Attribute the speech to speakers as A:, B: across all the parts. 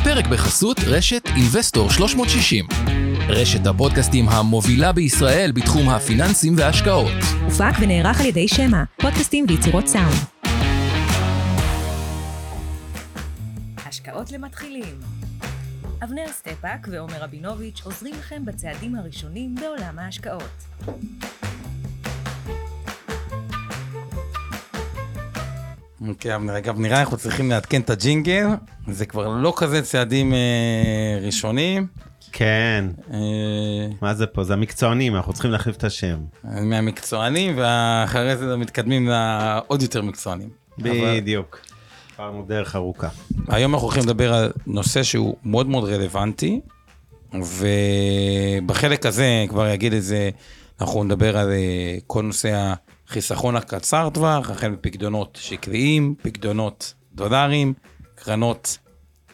A: הפרק בחסות רשת Investor 360. רשת הפודקאסטים המובילה בישראל בתחום הפיננסים וההשקעות.
B: הופק ונערך על ידי שמע, פודקאסטים ויצירות סאונד. השקעות למתחילים אבנר סטפאק ועומר רבינוביץ' עוזרים לכם בצעדים הראשונים בעולם ההשקעות.
C: אוקיי, אגב, נראה אנחנו צריכים לעדכן את הג'ינגל, זה כבר לא כזה צעדים אה, ראשונים.
D: כן,
C: אה,
D: מה זה פה? זה המקצוענים, אנחנו צריכים להחליף את השם.
C: מהמקצוענים, ואחרי זה מתקדמים לעוד יותר מקצוענים. אבל
D: בדיוק. עברנו דרך ארוכה.
C: היום אנחנו הולכים לדבר על נושא שהוא מאוד מאוד רלוונטי, ובחלק הזה, כבר אגיד את זה, אנחנו נדבר על אה, כל נושא החיסכון הקצר טווח, החל מפקדונות שקריים, פקדונות דולרים, קרנות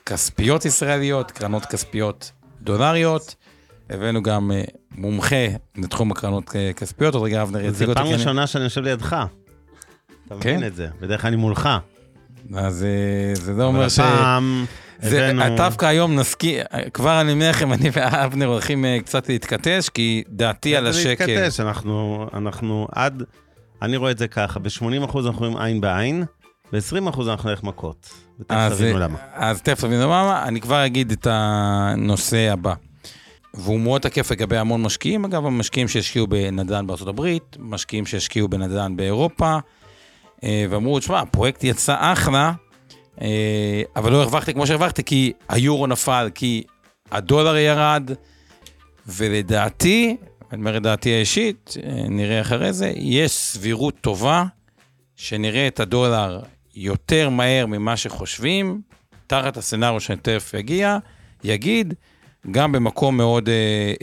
C: כספיות ישראליות, קרנות כספיות דולריות. הבאנו גם אה, מומחה לתחום הקרנות אה, כספיות, עוד רגע אבנר יציג
D: זו
C: אותו.
D: פעם ראשונה שאני יושב לידך. אתה
C: כן?
D: מבין את זה, בדרך כלל אני מולך.
C: אז אה, זה לא אומר ש... זה,
D: הבאנו...
C: דווקא היום נסכים, כבר אני אומר לכם, אני ואבנר הולכים קצת להתכתש, כי דעתי על השקל,
D: להתכתש, אנחנו, אנחנו עד, אני רואה את זה ככה, ב-80% אנחנו רואים עין בעין, ב-20% אנחנו נלך מכות. ותכף
C: אז,
D: תבינו
C: אה,
D: למה.
C: אז תכף תבינו למה, אני כבר אגיד את הנושא הבא. והוא מאוד תקף לגבי המון משקיעים, אגב, המשקיעים שהשקיעו בנדל"ן בארצות הברית, משקיעים שהשקיעו בנדל"ן באירופה, אה, ואמרו, תשמע, הפרויקט יצא אחלה, אה, אבל לא הרווחתי כמו שהרווחתי, כי היורו נפל, כי הדולר ירד, ולדעתי, אני אומר את דעתי האישית, אה, נראה אחרי זה, יש סבירות טובה שנראה את הדולר יותר מהר ממה שחושבים, תחת הסצנריו שאני תכף אגיע, יגיד, גם במקום מאוד אה,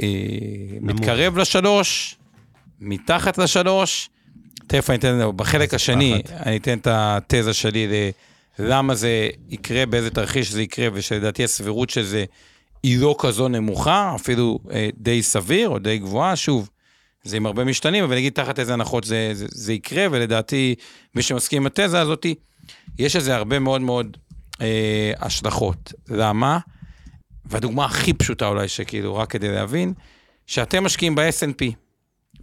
C: אה,
D: נמוך.
C: מתקרב לשלוש, מתחת לשלוש. תכף אני אתן, בחלק השני,
D: פחד.
C: אני אתן את התזה שלי ללמה זה יקרה, באיזה תרחיש זה יקרה, ושלדעתי הסבירות של זה היא לא כזו נמוכה, אפילו אה, די סביר או די גבוהה, שוב, זה עם הרבה משתנים, אבל נגיד תחת איזה הנחות זה, זה, זה יקרה, ולדעתי, מי שמסכים עם התזה הזאתי, יש לזה הרבה מאוד מאוד אה, השלכות. למה? והדוגמה הכי פשוטה אולי, שכאילו, רק כדי להבין, שאתם משקיעים ב-S&P.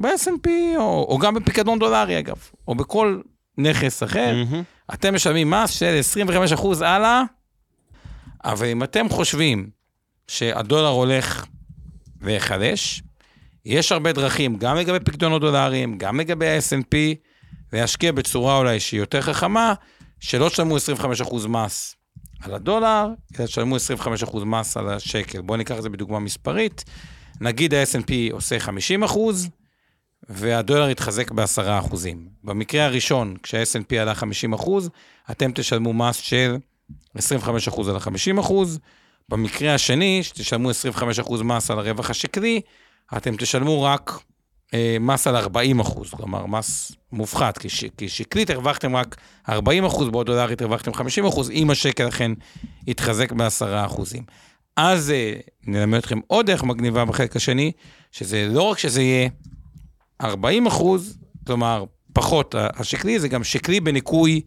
C: ב-S&P, או, או גם בפיקדון דולרי אגב, או בכל נכס אחר,
D: מהמם.
C: אתם משלמים מס של 25% הלאה, אבל אם אתם חושבים שהדולר הולך להיחלש, יש הרבה דרכים, גם לגבי פקדונות דולריים, גם לגבי ה-S&P, להשקיע בצורה אולי שהיא יותר חכמה, שלא תשלמו 25% מס על הדולר, אלא תשלמו 25% מס על השקל. בואו ניקח את זה בדוגמה מספרית. נגיד ה-S&P עושה 50%, והדולר יתחזק ב-10%. במקרה הראשון, כשה-S&P עלה 50%, אתם תשלמו מס של 25% על ה-50%. במקרה השני, שתשלמו 25% מס על הרווח השקלי, אתם תשלמו רק אה, מס על 40%, כלומר מס מופחת, כי, ש, כי שקלית הרווחתם רק 40%, בעוד דולרית הרווחתם 50%, אם השקל אכן יתחזק ב-10%. אז אה, נלמד אתכם עוד דרך מגניבה בחלק השני, שזה לא רק שזה יהיה 40 אחוז, כלומר, פחות השקלי, זה גם שקלי בניכוי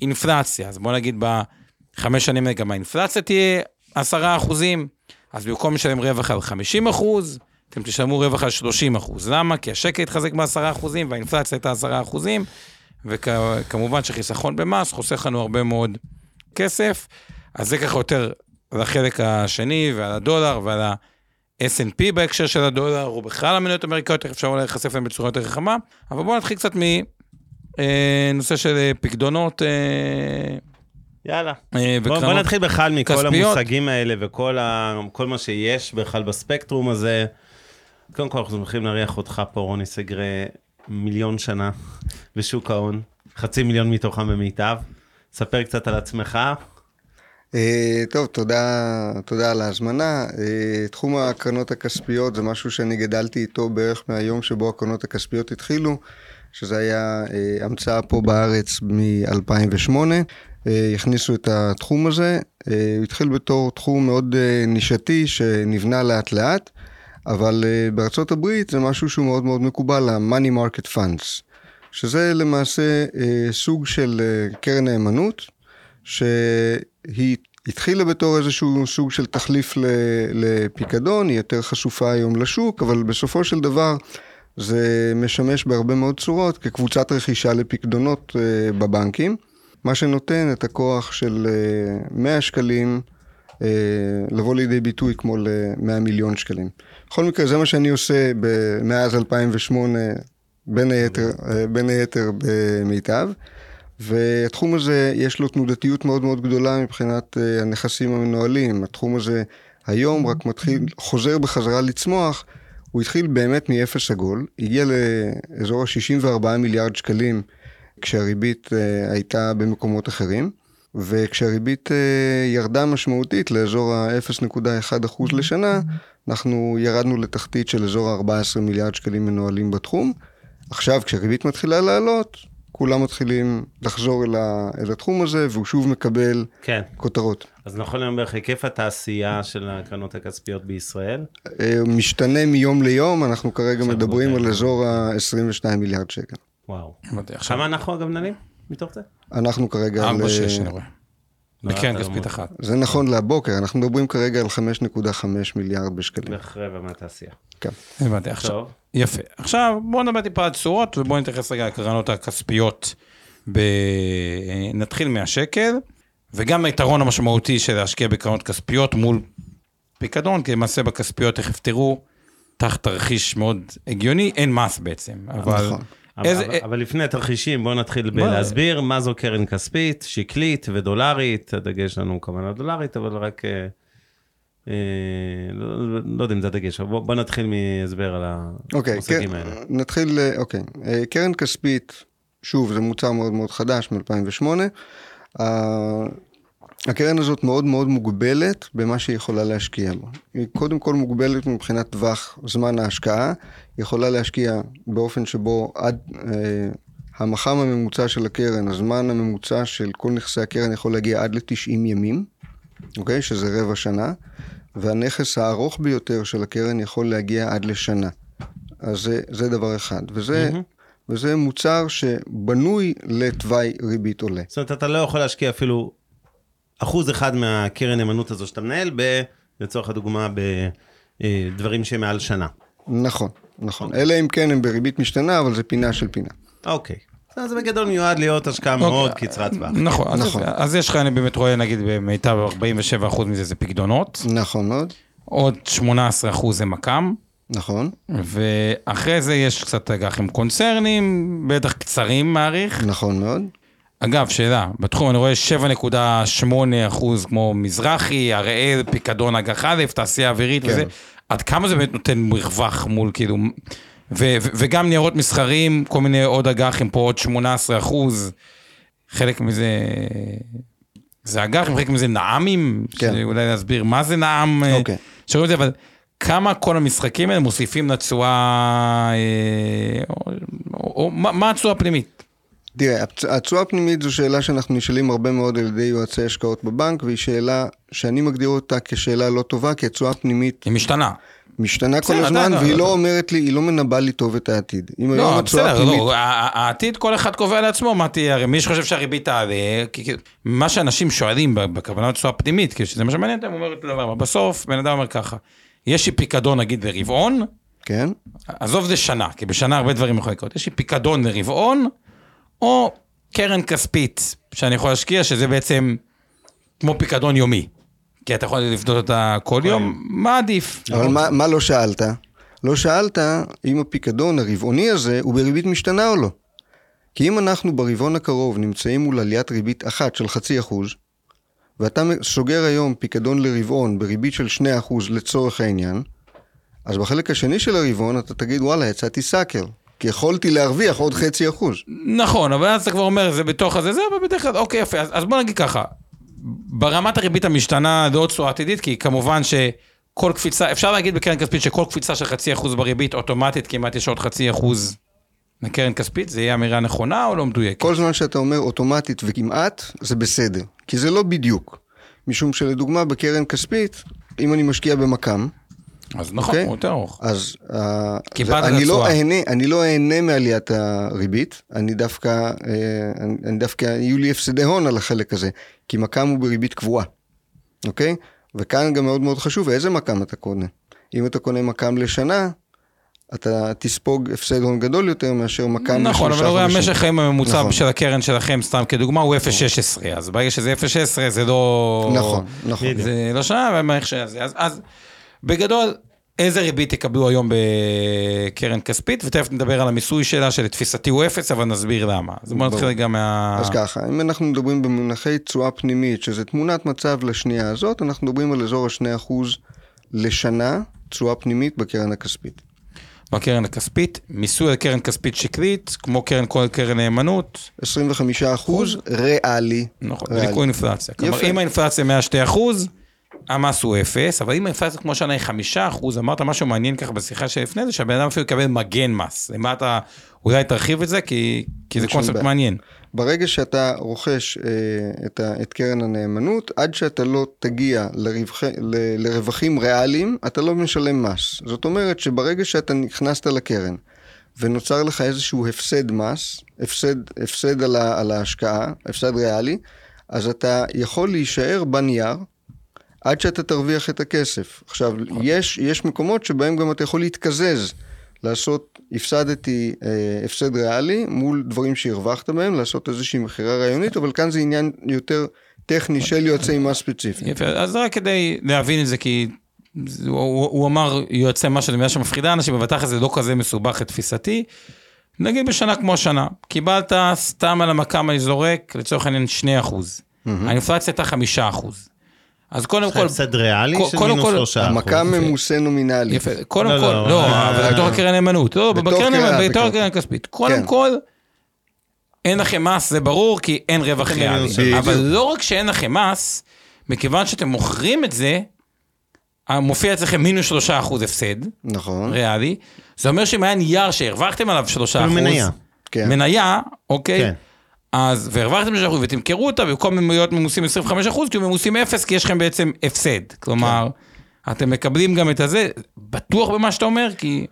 C: אינפלציה. אז בוא נגיד בחמש שנים גם האינפלציה תהיה 10 אחוזים, אז במקום לשלם רווח על 50 אחוז, אתם תשלמו רווח על 30 אחוז. למה? כי השקל יתחזק ב-10 אחוזים והאינפלציה הייתה 10 אחוזים, וכמובן שחיסכון במס חוסך לנו הרבה מאוד כסף. אז זה ככה יותר לחלק השני ועל הדולר ועל ה... S&P בהקשר של הדולר, או בכלל המניות האמריקאיות, איך אפשר אולי להיחשף להם בצורה יותר חכמה, אבל בואו נתחיל קצת מנושא של אה, פקדונות אה,
D: יאללה.
C: אה,
D: בוא, בוא. נתחיל בכלל מכל
C: כספיות.
D: המושגים האלה וכל ה, כל מה שיש בכלל בספקטרום הזה. קודם כל אנחנו שמחים להריח אותך פה, רוני סגרה, מיליון שנה בשוק ההון, חצי מיליון מתוכם במיטב. ספר קצת על עצמך.
E: אה, טוב, תודה, תודה על ההזמנה. אה, תחום הקרנות הכספיות זה משהו שאני גדלתי איתו בערך מהיום שבו הקרנות הכספיות התחילו, שזה היה אה, המצאה פה בארץ מ-2008. אה, הכניסו את התחום הזה. אה, הוא התחיל בתור תחום מאוד אה, נישתי שנבנה לאט לאט, אבל בארצות הברית זה משהו שהוא מאוד מאוד מקובל, ה-money market funds, שזה למעשה סוג של קרן נאמנות, שהיא התחילה בתור איזשהו סוג של תחליף לפיקדון, היא יותר חשופה היום לשוק, אבל בסופו של דבר זה משמש בהרבה מאוד צורות כקבוצת רכישה לפיקדונות אה, בבנקים, מה שנותן את הכוח של אה, 100 שקלים אה, לבוא לידי ביטוי כמו ל-100 מיליון שקלים. בכל מקרה, זה מה שאני עושה מאז 2008, בין היתר, אה, בין היתר במיטב. והתחום הזה, יש לו תנודתיות מאוד מאוד גדולה מבחינת הנכסים המנוהלים. התחום הזה היום רק מתחיל, חוזר בחזרה לצמוח. הוא התחיל באמת מאפס עגול, הגיע לאזור ה-64 מיליארד שקלים כשהריבית uh, הייתה במקומות אחרים, וכשהריבית uh, ירדה משמעותית לאזור ה-0.1% לשנה, אנחנו ירדנו לתחתית של אזור ה-14 מיליארד שקלים מנוהלים בתחום. עכשיו, כשהריבית מתחילה לעלות, כולם מתחילים לחזור אל, ה, אל התחום הזה, והוא שוב מקבל
D: כן.
E: כותרות.
D: אז נכון היום בערך היקף התעשייה של הקרנות הכספיות בישראל?
E: אה, משתנה מיום ליום, אנחנו כרגע מדברים על אזור ה-22 מיליארד שקל.
D: וואו. כמה אנחנו אגב מנהלים מתוך זה?
E: אנחנו כרגע על...
C: 4-6
E: אה,
C: אני רואה.
D: לא,
C: בקרן
D: לא
C: כספית אחת.
E: זה נכון לבוקר, אנחנו מדברים כרגע על 5.5 מיליארד בשקלים.
D: בערך רבע מהתעשייה.
E: כן.
C: הבנתי. עכשיו,
D: טוב.
C: יפה. עכשיו בואו נדבר טיפה על תשואות ובואו נתייחס רגע לקרנות הכספיות. ב... נתחיל מהשקל, וגם היתרון המשמעותי של להשקיע בקרנות כספיות מול פיקדון, כי למעשה בכספיות, תכף תראו, תחת תרחיש מאוד הגיוני, אין מס בעצם. אבל...
E: נכון.
D: אבל,
C: איזה-
D: אבל, אבל לפני תרחישים, בואו נתחיל
C: בוא-
D: בלהסביר מה זו קרן כספית, שקלית ודולרית, הדגש שלנו כמובן דולרית, אבל רק... אה, אה, לא, לא יודע אם זה הדגש, אבל בואו בוא נתחיל מהסבר על
E: אוקיי,
D: המושגים
E: כן,
D: האלה.
E: נתחיל, אה, אוקיי. אה, קרן כספית, שוב, זה מוצר מאוד מאוד חדש מ-2008. הקרן הזאת מאוד מאוד מוגבלת במה שהיא יכולה להשקיע בו. היא קודם כל מוגבלת מבחינת טווח זמן ההשקעה, היא יכולה להשקיע באופן שבו עד אה, המח"מ הממוצע של הקרן, הזמן הממוצע של כל נכסי הקרן יכול להגיע עד ל-90 ימים, אוקיי? שזה רבע שנה, והנכס הארוך ביותר של הקרן יכול להגיע עד לשנה. אז זה, זה דבר אחד, וזה,
D: מהמם.
E: וזה מוצר שבנוי לתוואי ריבית עולה.
D: זאת אומרת, אתה לא יכול להשקיע אפילו אחוז אחד מהקרן נאמנות הזו שאתה מנהל, ב, לצורך הדוגמה, בדברים שמעל שנה.
E: נכון, נכון. אלא אם כן הם בריבית משתנה, אבל זה פינה של פינה.
D: אוקיי. אז זה בגדול מיועד להיות השקעה מאוד קצרת טווח.
C: נכון, אז-
E: נכון.
C: אז יש לך, אני באמת רואה, נגיד, במיטב 47% מזה זה פקדונות,
E: נכון מאוד,
C: עוד 18% זה מק"מ,
E: נכון,
C: ואחרי זה יש קצת אג"חים קונצרנים, בטח קצרים מעריך.
E: נכון מאוד.
C: אגב, שאלה, בתחום אני רואה 7.8 אחוז כמו מזרחי, הראל, פיקדון אג"ח א', תעשייה אווירית
E: כן.
C: וזה, עד כמה זה באמת נותן מרווח מול כאילו, ו- ו- וגם ניירות מסחריים, כל מיני עוד אג"חים פה עוד 18 אחוז, חלק מזה, זה אג"חים, חלק מזה נעמים,
E: כן.
C: אולי להסביר מה זה נעם, אה,
E: אוקיי.
C: שומעים את זה, אבל כמה כל המשחקים האלה מוסיפים לתשואה, אה, או, או, או מה התשואה הפנימית?
E: תראה, התשואה הפנימית זו שאלה שאנחנו נשאלים הרבה מאוד על ידי יועצי השקעות בבנק, והיא שאלה שאני מגדיר אותה כשאלה לא טובה, כי התשואה הפנימית
C: היא משתנה.
E: משתנה כל
C: בסדר,
E: הזמן,
C: לא,
E: והיא
C: לא,
E: לא
C: לא.
E: אומרת לי, היא לא מנבאה לי טוב את העתיד. אם היום
C: לא,
E: התשואה
C: בסדר,
E: הפנימית...
C: לא, ה- ה- העתיד כל אחד קובע לעצמו מה תהיה, הרי מי שחושב שהריבית תעלה, מה שאנשים שואלים ב- בכוונת תשואה פנימית, כי שזה מה שמעניין אותם, אומר אותו דבר, בסוף בן אדם אומר ככה, יש לי פיקדון נגיד לרבעון,
E: כן,
C: עזוב זה שנה, כי בשנה הרבה דברים יכולים לקרות, יש לי פיקדון לרבעון, או קרן כספית שאני יכול להשקיע, שזה בעצם כמו פיקדון יומי. כי אתה יכול לפדות אותה כל יום, מה עדיף?
E: אבל מה, מה לא שאלת? לא שאלת אם הפיקדון הרבעוני הזה הוא בריבית משתנה או לא. כי אם אנחנו ברבעון הקרוב נמצאים מול עליית ריבית אחת של חצי אחוז, ואתה סוגר היום פיקדון לרבעון בריבית של שני אחוז לצורך העניין, אז בחלק השני של הרבעון אתה תגיד וואלה יצאתי סאקר, כי יכולתי להרוויח עוד חצי אחוז.
C: נכון, אבל אז אתה כבר אומר, זה בתוך הזה, זה, אבל בדרך כלל, אוקיי, יפה, אז, אז בוא נגיד ככה, ברמת הריבית המשתנה זה עוד תשואה עתידית, כי כמובן שכל קפיצה, אפשר להגיד בקרן כספית שכל קפיצה של חצי אחוז בריבית, אוטומטית כמעט יש עוד חצי אחוז לקרן כספית, זה יהיה אמירה נכונה או לא מדויקת?
E: כל זמן שאתה אומר אוטומטית וכמעט, זה בסדר. כי זה לא בדיוק. משום שלדוגמה בקרן כספית, אם אני משקיע במק"מ,
C: אז נכון,
E: אוקיי.
C: הוא יותר ארוך.
E: אז
C: את
E: אני, לא. אהנה, אני לא אהנה מעליית הריבית, אני דווקא, אה, אני, אני דווקא, יהיו לי הפסדי הון על החלק הזה, כי מק"מ הוא בריבית קבועה. אוקיי? וכאן גם מאוד מאוד חשוב איזה מקם אתה קונה. אם אתה קונה מקם לשנה, אתה תספוג הפסד הון גדול יותר מאשר מקם לשלושה
C: נכון, אבל
E: חודשים.
C: המשך חיים הממוצע
E: נכון.
C: של הקרן שלכם, סתם כדוגמה, הוא 0.16, אז ברגע שזה 0.16 זה לא...
E: נכון, נכון.
C: זה לא שנה, אבל איך שזה. אז, אז בגדול, איזה ריבית יקבלו היום בקרן כספית, ותכף נדבר על המיסוי שלה, שלתפיסתי הוא אפס, אבל נסביר למה. אז בואו נתחיל. רגע מה...
E: אז ככה, אם אנחנו מדברים במונחי תשואה פנימית, שזה תמונת מצב לשנייה הזאת, אנחנו מדברים על אזור ה-2% לשנה תשואה פנימית בקרן הכספית.
C: בקרן הכספית, מיסוי על קרן כספית שקלית, כמו קרן כל קרן נאמנות,
E: 25% ריאלי.
C: נכון. בניכוי אינפלציה. כלומר. אם האינפלציה 102 אחוז, המס הוא אפס, אבל אם האינפלציה כמו שנה היא 5 אחוז, אמרת משהו מעניין ככה בשיחה שלפני זה, שהבן אדם אפילו יקבל מגן מס. למה אתה, אולי תרחיב את זה, כי, כי זה קונספט. מעניין.
E: ברגע שאתה רוכש אה, את, ה, את קרן הנאמנות, עד שאתה לא תגיע לרווחי, ל, לרווחים ריאליים, אתה לא משלם מס. זאת אומרת שברגע שאתה נכנסת לקרן ונוצר לך איזשהו הפסד מס, הפסד, הפסד על, ה, על ההשקעה, הפסד ריאלי, אז אתה יכול להישאר בנייר עד שאתה תרוויח את הכסף. עכשיו, יש, יש מקומות שבהם גם אתה יכול להתקזז, לעשות, הפסדתי אה, הפסד ריאלי מול דברים שהרווחת בהם, לעשות איזושהי מכירה רעיונית, אבל כאן זה עניין יותר טכני של יועצי מס ספציפיים.
C: יפה, אז רק כדי להבין את זה, כי הוא, הוא, הוא אמר יועצי מס של מילה שמפחידה אנשים, אבל תכל'ס זה לא כזה מסובך לתפיסתי. נגיד בשנה כמו השנה, קיבלת סתם על המקם אני זורק, לצורך העניין 2 אחוז. האינפלציה הייתה 5 אחוז. אז קודם
D: יש לך
C: כל,
D: הפסד ריאלי של מינוס שלושה אחוז.
E: המקם ממוסה נומינלי.
C: יפה, קודם
D: לא,
C: כל,
D: לא,
C: לא,
D: אה,
C: אבל
D: אה,
C: בתוך
D: אה.
C: הקרן נאמנות, לא, בקרן. הקרן הכספית. קודם
E: כן.
C: כל, אין לכם מס, זה ברור, כי אין רווח ריאלי. אבל לא רק שאין לכם מס, מכיוון שאתם מוכרים את זה, מופיע אצלכם מינוס שלושה אחוז הפסד,
E: נכון,
C: ריאלי. זה אומר שאם היה נייר שהרווחתם עליו שלושה
D: אפילו
C: אחוז,
D: מניה.
E: כן.
C: מניה, אוקיי?
D: כן.
C: אז, והרווחתם שלושה אחוז, ותמכרו אותה, במקום להיות ממוסים 25 אחוז, תהיו ממוסים אפס, כי יש לכם בעצם הפסד. כלומר, אתם מקבלים גם את הזה, בטוח במה שאתה אומר, כי...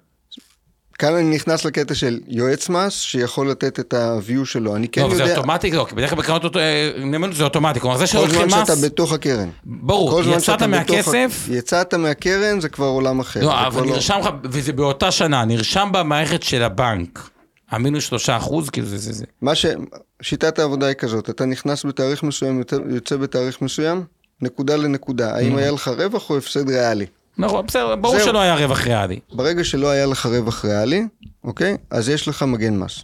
E: כאן אני נכנס לקטע של יועץ מס שיכול לתת את ה-view שלו. אני כן
C: לא, אבל זה
E: יודע,
C: אוטומטי, לא, כי בדרך כלל בקרנות אוטו- אה, נאמנות זה אוטומטי, כלומר זה
E: כל
C: שלוקחים
E: זמן
C: מס,
E: שאתה בתוך הקרן.
C: ברור,
E: כל זמן
C: יצאת
E: בתוך
C: מהכסף,
E: ה- יצאת מהקרן זה כבר עולם אחר.
C: לא,
E: זה
C: אבל
E: כבר
C: נרשם לך, וזה באותה שנה, נרשם במערכת של הבנק, המינוס שלושה אחוז, כאילו זה זה זה.
E: מה ש... שיטת העבודה היא כזאת, אתה נכנס בתאריך מסוים, יוצא- בתאריך מסוים, נקודה לנקודה. האם היה לך רווח או הפסד ריאלי?
C: נכון, בסדר, ברור. שלא היה רווח ריאלי.
E: ברגע שלא היה לך רווח ריאלי, אוקיי? אז יש לך מגן מס.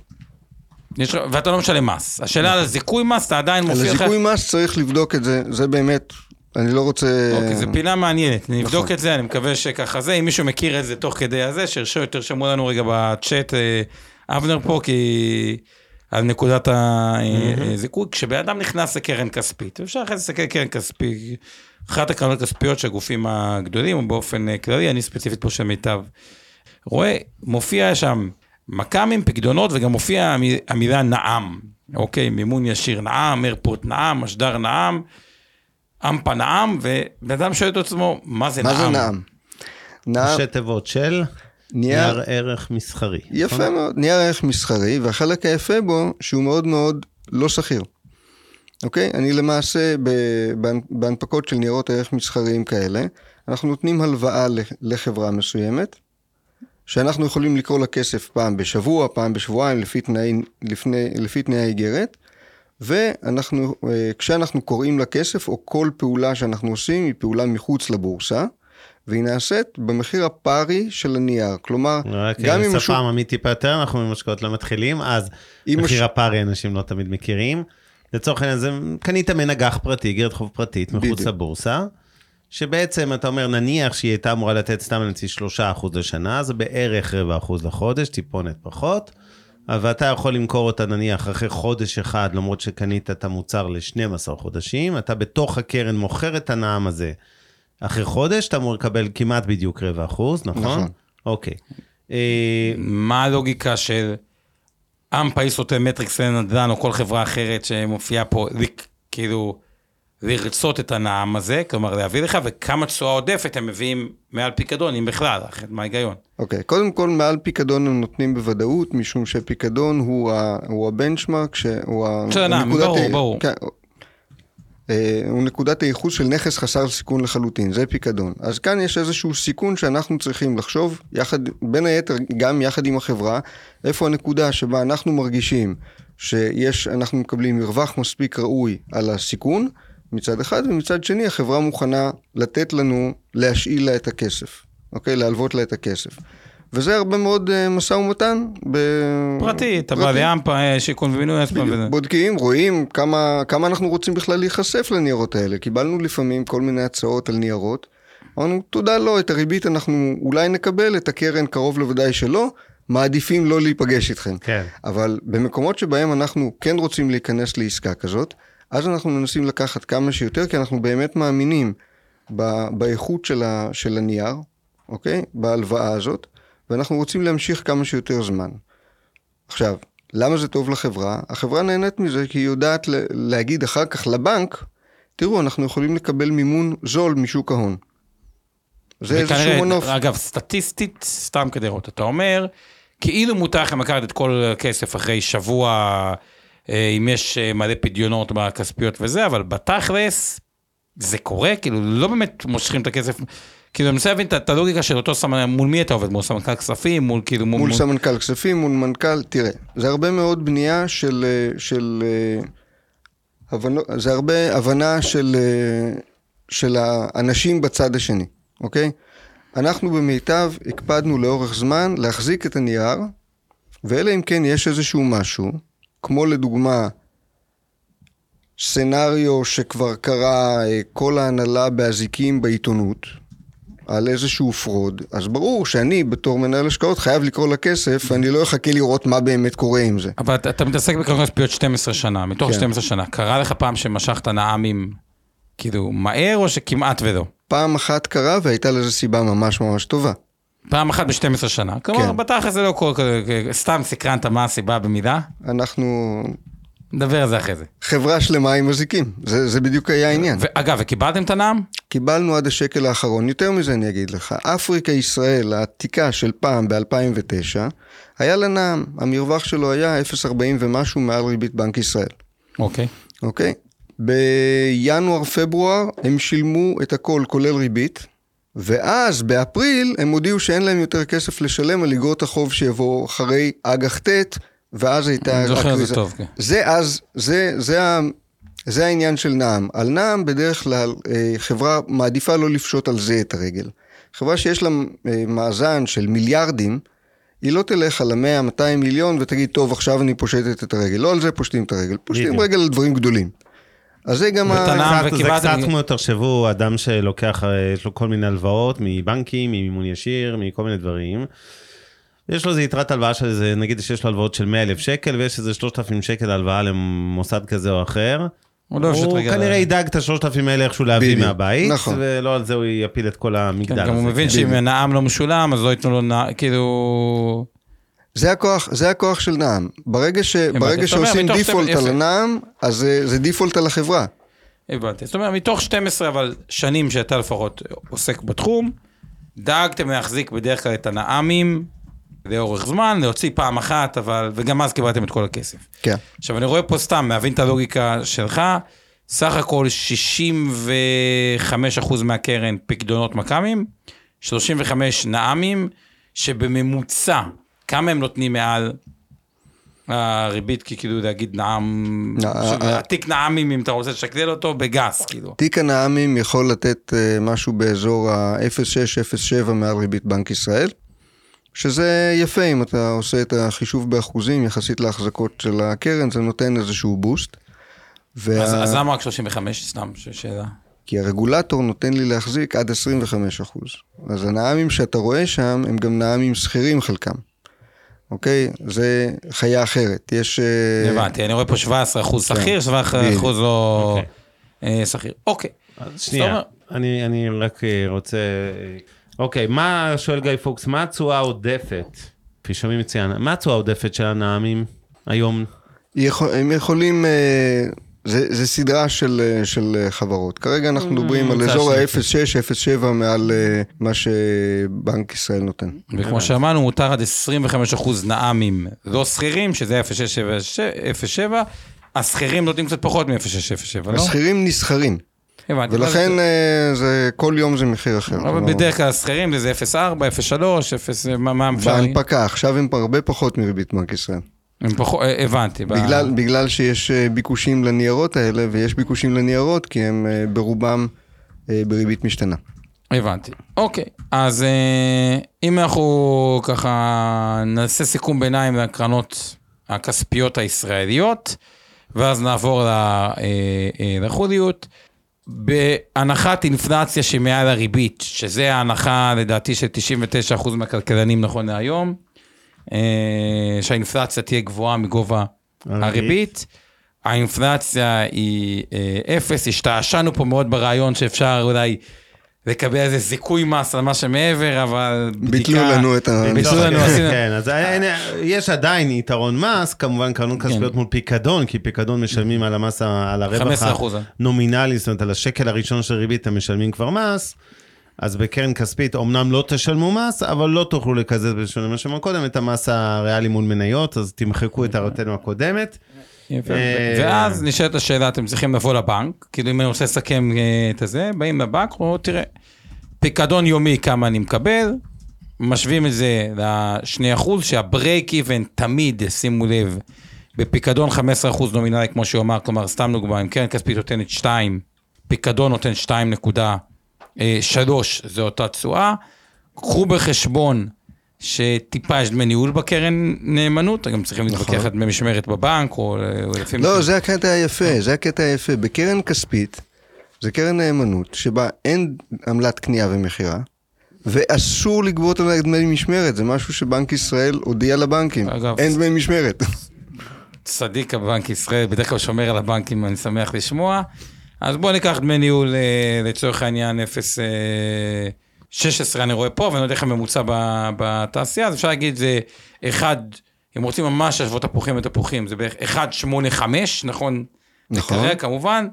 C: יש ואתה לא משלם מס. השאלה על הזיכוי מס, אתה עדיין
E: על
C: מופיע לך...
E: הזיכוי מס צריך לבדוק את זה, זה באמת, אני לא רוצה...
C: אוקיי, זו פינה מעניינת, נבדוק
E: נכון.
C: את זה, אני מקווה שככה זה, אם מישהו מכיר את זה תוך כדי הזה, שירשו, תרשמו לנו רגע בצ'אט, אה, אבנר פה, כי... על נקודת הזיכוי, כשבן אדם נכנס לקרן כספית, אפשר אחרי זה להסתכל על קרן כספית, אחת הקרנות הכספיות של הגופים הגדולים, או באופן אה, כללי, אני ספציפית פה של מיטב, רואה, מופיע שם מכ"מים, פקדונות, וגם מופיע המ- המילה נעם, אוקיי, מימון ישיר נעם, איירפורט נעם, משדר נעם, אמפה נעם, ובן אדם שואל את עצמו, מה זה
E: מה
C: נעם?
E: זה נעם? נעם,
D: ראשי תיבות של
E: נייר,
D: נייר ערך מסחרי.
E: יפה
D: נכון?
E: מאוד, נייר ערך מסחרי, והחלק היפה בו, שהוא מאוד מאוד לא שכיר. אוקיי? אני למעשה, בהנפקות של ניירות ערך מסחריים כאלה, אנחנו נותנים הלוואה לחברה מסוימת, שאנחנו יכולים לקרוא לה כסף פעם בשבוע, פעם בשבועיים, לפי תנאי, לפני, לפי תנאי האיגרת, ואנחנו, אה, כשאנחנו קוראים לה כסף, או כל פעולה שאנחנו עושים, היא פעולה מחוץ לבורסה, והיא נעשית במחיר הפארי של הנייר. כלומר,
D: רק
E: גם אם
D: שפה
E: השוק...
D: עממית טיפה יותר, אנחנו ממשקאות לא מתחילים, אז מחיר
E: הש-
D: הפארי אנשים לא תמיד מכירים. לצורך העניין, זה קנית מן אג"ח פרטי, איגרת חוב פרטית, מחוץ. לבורסה, שבעצם אתה אומר, נניח שהיא הייתה אמורה לתת סתם נציג 3% לשנה, זה בערך רבע אחוז לחודש, טיפונת פחות, אבל אתה יכול למכור אותה נניח אחרי חודש אחד, למרות שקנית את המוצר ל-12 חודשים, אתה בתוך הקרן מוכר את הנעם הזה. אחרי חודש אתה אמור לקבל כמעט בדיוק רבע אחוז, נכון?
E: נכון.
D: אוקיי. אה,
C: מה הלוגיקה של אמפה איסוטה מטריקס לנדל"ן או כל חברה אחרת שמופיעה פה, כאילו, לרצות את הנעם הזה, כלומר להביא לך, וכמה תשואה עודפת הם מביאים מעל פיקדון, אם בכלל, אחרת מה ההיגיון?
E: אוקיי, קודם כל מעל פיקדון הם נותנים בוודאות, משום שפיקדון הוא, ה, הוא הבנצ'מרק, שהוא ה...
C: של הנעם, ברור, ברור.
E: כן, הוא נקודת הייחוס של נכס חסר סיכון לחלוטין, זה פיקדון. אז כאן יש איזשהו סיכון שאנחנו צריכים לחשוב, יחד, בין היתר גם יחד עם החברה, איפה הנקודה שבה אנחנו מרגישים שיש, אנחנו מקבלים מרווח מספיק ראוי על הסיכון, מצד אחד, ומצד שני החברה מוכנה לתת לנו, להשאיל לה את הכסף, אוקיי? להלוות לה את הכסף. וזה הרבה מאוד uh, משא ומתן. ב...
C: פרטי, אתה בא לימפה, אה, שיכון ובינוי, פעם וזה.
E: בודקים, רואים כמה, כמה אנחנו רוצים בכלל להיחשף לניירות האלה. קיבלנו לפעמים כל מיני הצעות על ניירות. אמרנו, תודה לא, את הריבית אנחנו אולי נקבל, את הקרן קרוב לוודאי שלא, מעדיפים לא להיפגש איתכם.
D: כן.
E: אבל במקומות שבהם אנחנו כן רוצים להיכנס לעסקה כזאת, אז אנחנו מנסים לקחת כמה שיותר, כי אנחנו באמת מאמינים ב- באיכות של, ה- של הנייר, אוקיי? בהלוואה הזאת, ואנחנו רוצים להמשיך כמה שיותר זמן. עכשיו, למה זה טוב לחברה? החברה נהנית מזה כי היא יודעת להגיד אחר כך לבנק, תראו, אנחנו יכולים לקבל מימון זול משוק ההון. זה איזשהו מנוף.
C: אגב, סטטיסטית, סתם כדי לראות, אתה אומר, כאילו מותר לכם לקחת את כל הכסף אחרי שבוע, אה, אם יש אה, מלא פדיונות בכספיות וזה, אבל בתכלס, זה קורה, כאילו לא באמת מושכים את הכסף. כאילו, אני מנסה להבין את- הלוגיקה של אותו סמנכ"ל, מול מי אתה עובד? מול סמנכ"ל כספים? מול כאילו...
E: מול סמנכ"ל כספים, מול מנכ"ל, תראה, זה הרבה מאוד בנייה של, אה, של אה, הבנו, זה הרבה הבנה של, אה, של האנשים בצד השני, אוקיי? אנחנו במיטב הקפדנו לאורך זמן להחזיק את הנייר, ואלא אם כן יש איזשהו משהו, כמו לדוגמה scenario שכבר קרה כל ההנהלה באזיקים בעיתונות, על איזשהו fraud, אז ברור שאני בתור מנהל השקעות חייב לקרוע לכסף, ואני לא אחכה לראות מה באמת קורה עם זה.
C: אבל אתה, אתה מתעסק בקרנות כספיות 12 שנה, מתוך
E: כן.
C: 12 שנה, קרה לך פעם שמשכת ניירות, כאילו, מהר או שכמעט ולא?
E: פעם אחת קרה והייתה לזה סיבה ממש ממש טובה.
C: פעם אחת ב-12 שנה. כלומר,
E: כן.
C: בתכלס זה לא קורה, סתם סקרנת מה הסיבה במידה,
E: אנחנו
C: נדבר על זה אחרי זה.
E: חברה שלמה עם אזיקים, זה, זה בדיוק היה העניין.
C: ואגב, וקיבלתם את הנעם?
E: קיבלנו עד השקל האחרון, יותר מזה אני אגיד לך, אפריקה ישראל העתיקה של פעם ב-2009, היה לה נעם, המרווח שלו היה 0.40 ומשהו מעל ריבית בנק ישראל,
C: אוקיי.
E: אוקיי? בינואר-פברואר הם שילמו את הכל כולל ריבית, ואז באפריל הם הודיעו שאין להם יותר כסף לשלם על אגרות החוב שיבוא אחרי אג"ח ט', ואז הייתה...
C: אני זוכר את זה. טוב, כן.
E: זה אז, זה, זה, ה- זה העניין של נעם. על נעם בדרך כלל אה, חברה מעדיפה לא לפשוט על זה את הרגל. חברה שיש לה אה, מאזן של מיליארדים, היא לא תלך על ה-100-200 מיליון ותגיד, טוב, עכשיו אני פושטת את הרגל. לא על זה פושטים את הרגל, פושטים
D: בדיוק.
E: רגל על דברים גדולים. אז זה גם ה...
C: ותנ"ך.
D: קצת- זה קצת כמו, תחשבו, אדם שלוקח, אה, יש לו כל מיני הלוואות מבנקים, ממימון ישיר, מכל מיני דברים. יש לו איזה יתרת הלוואה של איזה, נגיד שיש לו הלוואות של 100 אלף שקל, ויש איזה 3,000 שקל הלוואה למוסד כזה או אחר.
C: הוא לא
D: הוא. כנראה ידאג את ה-3,000 האלה איכשהו להביא
E: בדיוק,
D: מהבית,
E: נכון.
D: ולא על זה הוא יפיל את כל המגדל
C: כן. גם הוא מבין שאם
E: בדיוק.
C: נעם לא משולם, אז לא ייתנו לו נעם, כאילו...
E: זה הכוח, זה הכוח של נעם. ברגע, ש. ברגע שעושים דיפולט
C: שתי-
E: על. הנעם, אז זה, זה דיפולט על החברה.
C: הבנתי. זאת אומרת, מתוך 12 אבל שנים שאתה לפחות עוסק בתחום, דאגתם להחזיק בדרך כלל את הנעמים לאורך זמן, להוציא פעם אחת, אבל, וגם אז קיבלתם את כל הכסף.
E: כן.
C: עכשיו, אני רואה פה סתם, להבין את הלוגיקה שלך, סך הכל 65% מהקרן פקדונות מכ"מים, 35 נעמים, שבממוצע, כמה הם נותנים מעל הריבית, כי כאילו להגיד נעם,
E: נע- אה,
C: תיק נעמים, אם אתה רוצה לשקלל אותו, בגס, כאילו.
E: תיק הנעמים יכול לתת אה, משהו באזור ה-0.6-0.7 מעל ריבית בנק ישראל, שזה יפה אם אתה עושה את החישוב באחוזים יחסית להחזקות של הקרן, זה נותן איזשהו בוסט. וה...
C: אז אז למה רק 35? סתם, ש- שאלה.
E: כי הרגולטור נותן לי להחזיק עד 25 אחוז. אז הנעמים שאתה רואה שם הם גם נעמים שכירים חלקם. אוקיי? זה חיה אחרת. יש... אה,
C: הבנתי, אני רואה פה 17 אחוז
E: כן.
C: שכיר, 17
E: בדיוק.
C: אחוז לא
D: אוקיי.
C: אה, שכיר. אוקיי.
D: אז שנייה, אני, אני רק אה, רוצה... אוקיי, מה, שואל גיא פוקס, מה התשואה העודפת? כפי שומעים מצוין, מה התשואה העודפת של הנעמים היום?
E: יכול, הם יכולים... אה, זה, זה סדרה של, אה, של אה, חברות. כרגע אנחנו מדברים על אזור
D: של
E: ה-0.6, 0.7 מעל מה שבנק ישראל נותן.
C: וכמו שאמרנו, מותר עד 25 אחוז נעמים לא שכירים, שזה 0.6, 0.7, השכירים נותנים קצת פחות מ-0607, לא?
E: השכירים נסחרים,
C: הבנתי.
E: ולכן
C: אז-
E: אה, זה, כל יום זה מחיר אחר.
C: אבל בדרך כלל השכירים זה 04, 03, 0, מה מה אפשר...
E: בהנפקה, עכשיו הם הרבה פחות מריבית בנק ישראל.
C: הם פחות, אה, הבנתי. ב-
E: בגלל, בגלל שיש אה, ביקושים לניירות האלה, ויש ביקושים לניירות כי הם ברובם בריבית משתנה.
C: הבנתי. אוקיי, אז אם אנחנו ככה נעשה סיכום ביניים לקרנות הכספיות הישראליות, ואז נעבור ל- אה, לחודיות. בהנחת אינפלציה שמעל הריבית, שזה ההנחה לדעתי של 99% מהכלכלנים נכון להיום, אה, שהאינפלציה תהיה גבוהה מגובה
D: הריבית.
C: האינפלציה היא אה, אפס, השתעשענו פה מאוד ברעיון שאפשר אולי לקבל איזה זיכוי מס על מה שמעבר, אבל בדיקה...
E: ביטלו לנו את ה-
C: ביטלו לנו,
D: כן,
C: עשינו...
D: כן, אז יש עדיין יתרון מס, כמובן קרנות כספיות מול פיקדון, כי פיקדון משלמים על המס, על הרווח
C: 15%.
D: הנומינלי, זאת אומרת, על השקל הראשון של ריבית הם משלמים כבר מס. אז בקרן כספית אמנם לא תשלמו מס, אבל לא תוכלו לקזז בשונה ממה שאמרנו קודם, את המס הריאלי מול מניות, אז תמחקו את הערתנו הקודמת. אה,
C: ואז נשאלת השאלה, אתם צריכים לבוא לבנק, כאילו אם אני רוצה לסכם אה, את הזה, באים לבנק, או תראה, פיקדון יומי כמה אני מקבל, משווים את זה ל-2%, שהברייק איבן תמיד, שימו לב, בפיקדון 15% נומינלי, כמו שהוא אמר, כלומר, סתם דוגמא, אם קרן כספית נותנת 2, פיקדון נותן 2.3, זה אותה תשואה. קחו בחשבון שטיפה יש דמי ניהול בקרן נאמנות, גם צריכים להתווכח על דמי משמרת בבנק, או לפעמים...
E: לא, זה הקטע היפה, זה הקטע היפה. בקרן כספית, זה קרן נאמנות, שבה אין עמלת קנייה ומכירה, ואסור לגבות עליה דמי משמרת, זה משהו שבנק ישראל הודיע לבנקים.
C: אגב,
E: אין דמי משמרת.
C: צדיק הבנק ישראל, בדרך כלל שומר על הבנקים, אני שמח לשמוע. אז בואו ניקח דמי ניהול אה, לצורך העניין 0... 16 אני רואה פה, אבל אני לא יודע איך הממוצע בתעשייה, אז אפשר להגיד זה 1, אם רוצים ממש להשוות תפוחים ותפוחים, זה בערך 1.85, נכון?
E: נכון.
C: לקרר, כמובן,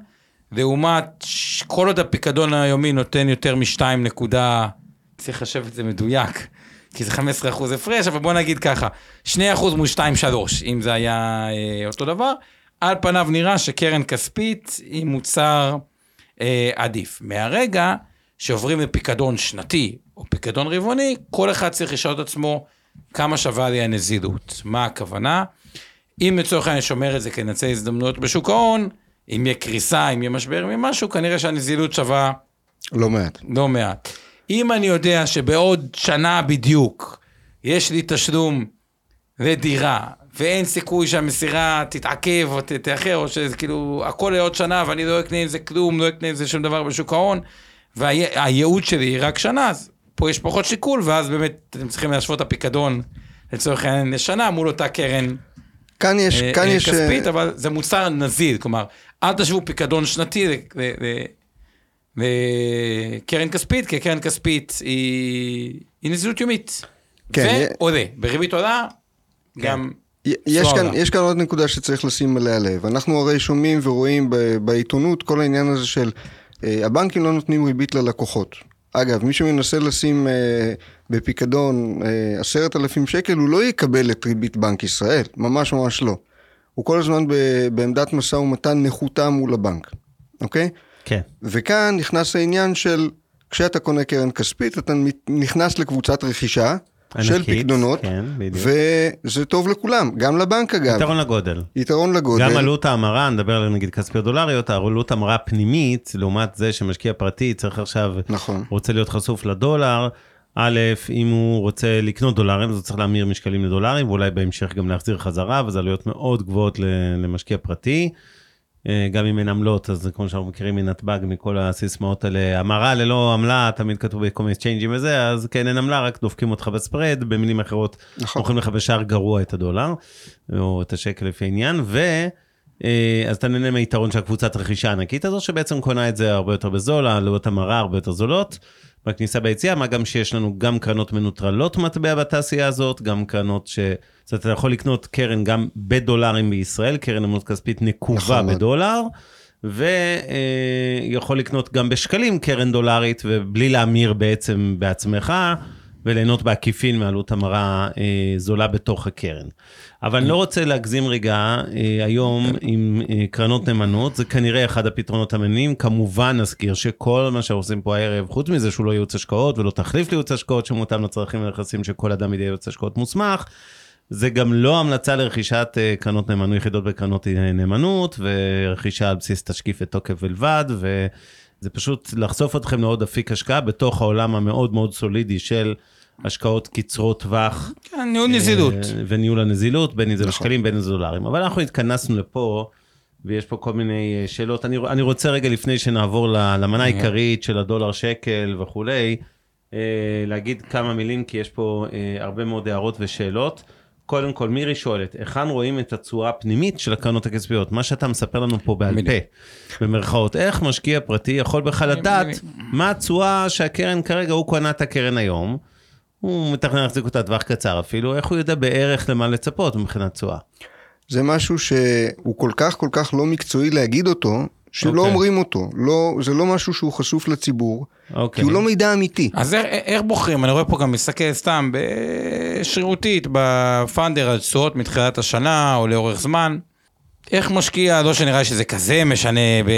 C: לעומת כל עוד הפיקדון היומי נותן יותר מ-2 נקודה, צריך לחשב את זה מדויק, כי זה 15 אחוז הפרש, אבל בוא נגיד ככה, 2 אחוז מול 2-3, אם זה היה אה, אותו דבר, על פניו נראה שקרן כספית היא מוצר אה, עדיף. מהרגע שעוברים לפיקדון שנתי או פיקדון רבעוני, כל אחד צריך לשאול את עצמו כמה שווה לי הנזילות. מה הכוונה? אם לצורך העניין שומר את זה כנצל הזדמנויות בשוק ההון, אם יהיה קריסה, אם יהיה משבר, אם יהיה משהו, כנראה שהנזילות שווה
E: לא מעט.
C: לא מעט. אם אני יודע שבעוד שנה בדיוק יש לי תשלום לדירה, ואין סיכוי שהמסירה תתעכב או תאחר, או שזה כאילו, הכל לעוד שנה ואני לא אקנה עם זה כלום, לא אקנה עם זה שום דבר בשוק ההון, והייעוד שלי היא רק שנה, אז פה יש פחות שיקול, ואז באמת אתם צריכים להשוות את הפיקדון לצורך העניין לשנה מול אותה קרן
E: כאן יש,
C: אה,
E: כאן
C: אה,
E: יש...
C: כספית,
E: אה,
C: אבל זה מוצר נזיל, כלומר, אל תשוו פיקדון שנתי לקרן כספית, כי קרן כספית היא, היא נזילות יומית.
E: כן,
C: ועולה, בריבית עולה, גם...
E: יש כאן. יש כאן עוד נקודה שצריך לשים עליה לב. אנחנו הרי שומעים ורואים ב- בעיתונות כל העניין הזה של הבנקים לא נותנים ריבית ללקוחות. אגב, מי שמנסה לשים אה, בפיקדון אה, עשרת אלפים שקל, הוא לא יקבל את ריבית בנק ישראל, ממש ממש לא. הוא כל הזמן ב, בעמדת משא ומתן נחותה מול הבנק, אוקיי?
D: כן.
E: וכאן נכנס העניין של כשאתה קונה קרן כספית, אתה נכנס לקבוצת רכישה של
D: ענקית,
E: פקדונות,
D: כן.
E: וזה טוב לכולם, גם לבנק אגב.
D: יתרון לגודל.
E: יתרון לגודל.
D: גם עלות ההמרה, נדבר על נגיד כספיות דולריות, עלות המרה פנימית, לעומת זה שמשקיע פרטי צריך עכשיו,
E: נכון.
D: רוצה להיות חשוף לדולר, א', אם הוא רוצה לקנות דולרים, אז הוא צריך להמיר משקלים לדולרים, ואולי בהמשך גם להחזיר חזרה, וזה עלויות מאוד גבוהות למשקיע פרטי. אה, גם אם אין עמלות, אז כמו שאנחנו מכירים מנתב"ג, מכל הסיסמאות האלה, המרה ללא עמלה, תמיד כתוב בכל מיני צ'יינג'ים וזה, אז כן, אין עמלה, רק דופקים אותך בספרד, במילים אחרות,
E: נכון.
D: מוכרים לך בשער גרוע את הדולר, או את השקל לפי העניין, ו... אה, אז אתה נהנה מהיתרון של הקבוצת רכישה הענקית הזו, שבעצם קונה את זה הרבה יותר בזול, העלויות המרה הרבה יותר זולות, בכניסה ביציאה, מה גם שיש לנו גם קרנות מנוטרלות מטבע בתעשייה הזאת, גם קרנות ש... זאת אומרת, אתה יכול לקנות קרן גם בדולרים בישראל, קרן אמנות כספית נקובה
E: נכון.
D: בדולר, ויכול לקנות גם בשקלים קרן דולרית, ובלי להמיר בעצם בעצמך, וליהנות בעקיפין מעלות המרה אה, זולה בתוך הקרן. אבל אני לא רוצה להגזים רגע אה, היום עם אה, קרנות נאמנות, זה כנראה אחד הפתרונות המעניינים. כמובן נזכיר שכל מה שאנחנו עושים פה הערב, חוץ מזה שהוא לא ייעוץ השקעות ולא תחליף לייעוץ השקעות שמותאם לצרכים ונכסים שכל אדם ידי ייעוץ השקעות מוסמך, זה גם לא המלצה לרכישת אה, קרנות נאמנות, יחידות בקרנות אה, נאמנות, ורכישה על בסיס תשקיף ותוקף בלבד, וזה פשוט לחשוף אתכם לעוד אפיק השקעה בתוך העולם המאוד מאוד סולידי של השקעות קצרות טווח.
C: כן, ניהול נזילות.
D: אה, וניהול הנזילות, בין אם זה
E: נכון.
D: בשקלים, בין אם זה דולרים. אבל אנחנו התכנסנו לפה, ויש פה כל מיני אה, שאלות. אני, אני רוצה רגע, לפני שנעבור למנה העיקרית של הדולר שקל וכולי, אה, להגיד כמה מילים, כי יש פה אה, הרבה מאוד הערות ושאלות. קודם כל, מירי שואלת, היכן רואים את התשואה הפנימית של הקרנות הכספיות? מה שאתה מספר לנו פה בעל. פה, במרכאות, איך משקיע פרטי יכול בכלל לדעת. מה התשואה שהקרן כרגע, הוא קנה את הקרן היום, הוא מתכנן להחזיק אותה טווח קצר אפילו, איך הוא יודע בערך למה לצפות מבחינת תשואה?
E: זה משהו שהוא כל כך כל כך לא מקצועי להגיד אותו, שלא
D: אוקיי.
E: אומרים אותו. לא, זה לא משהו שהוא חשוף לציבור,
D: אוקיי.
E: כי הוא לא מידע אמיתי.
C: אז איך, איך בוחרים? אני רואה פה גם מסתכל סתם שרירותית בפאנדר על תשואות מתחילת השנה או לאורך זמן. איך משקיע, לא שנראה שזה כזה משנה ב...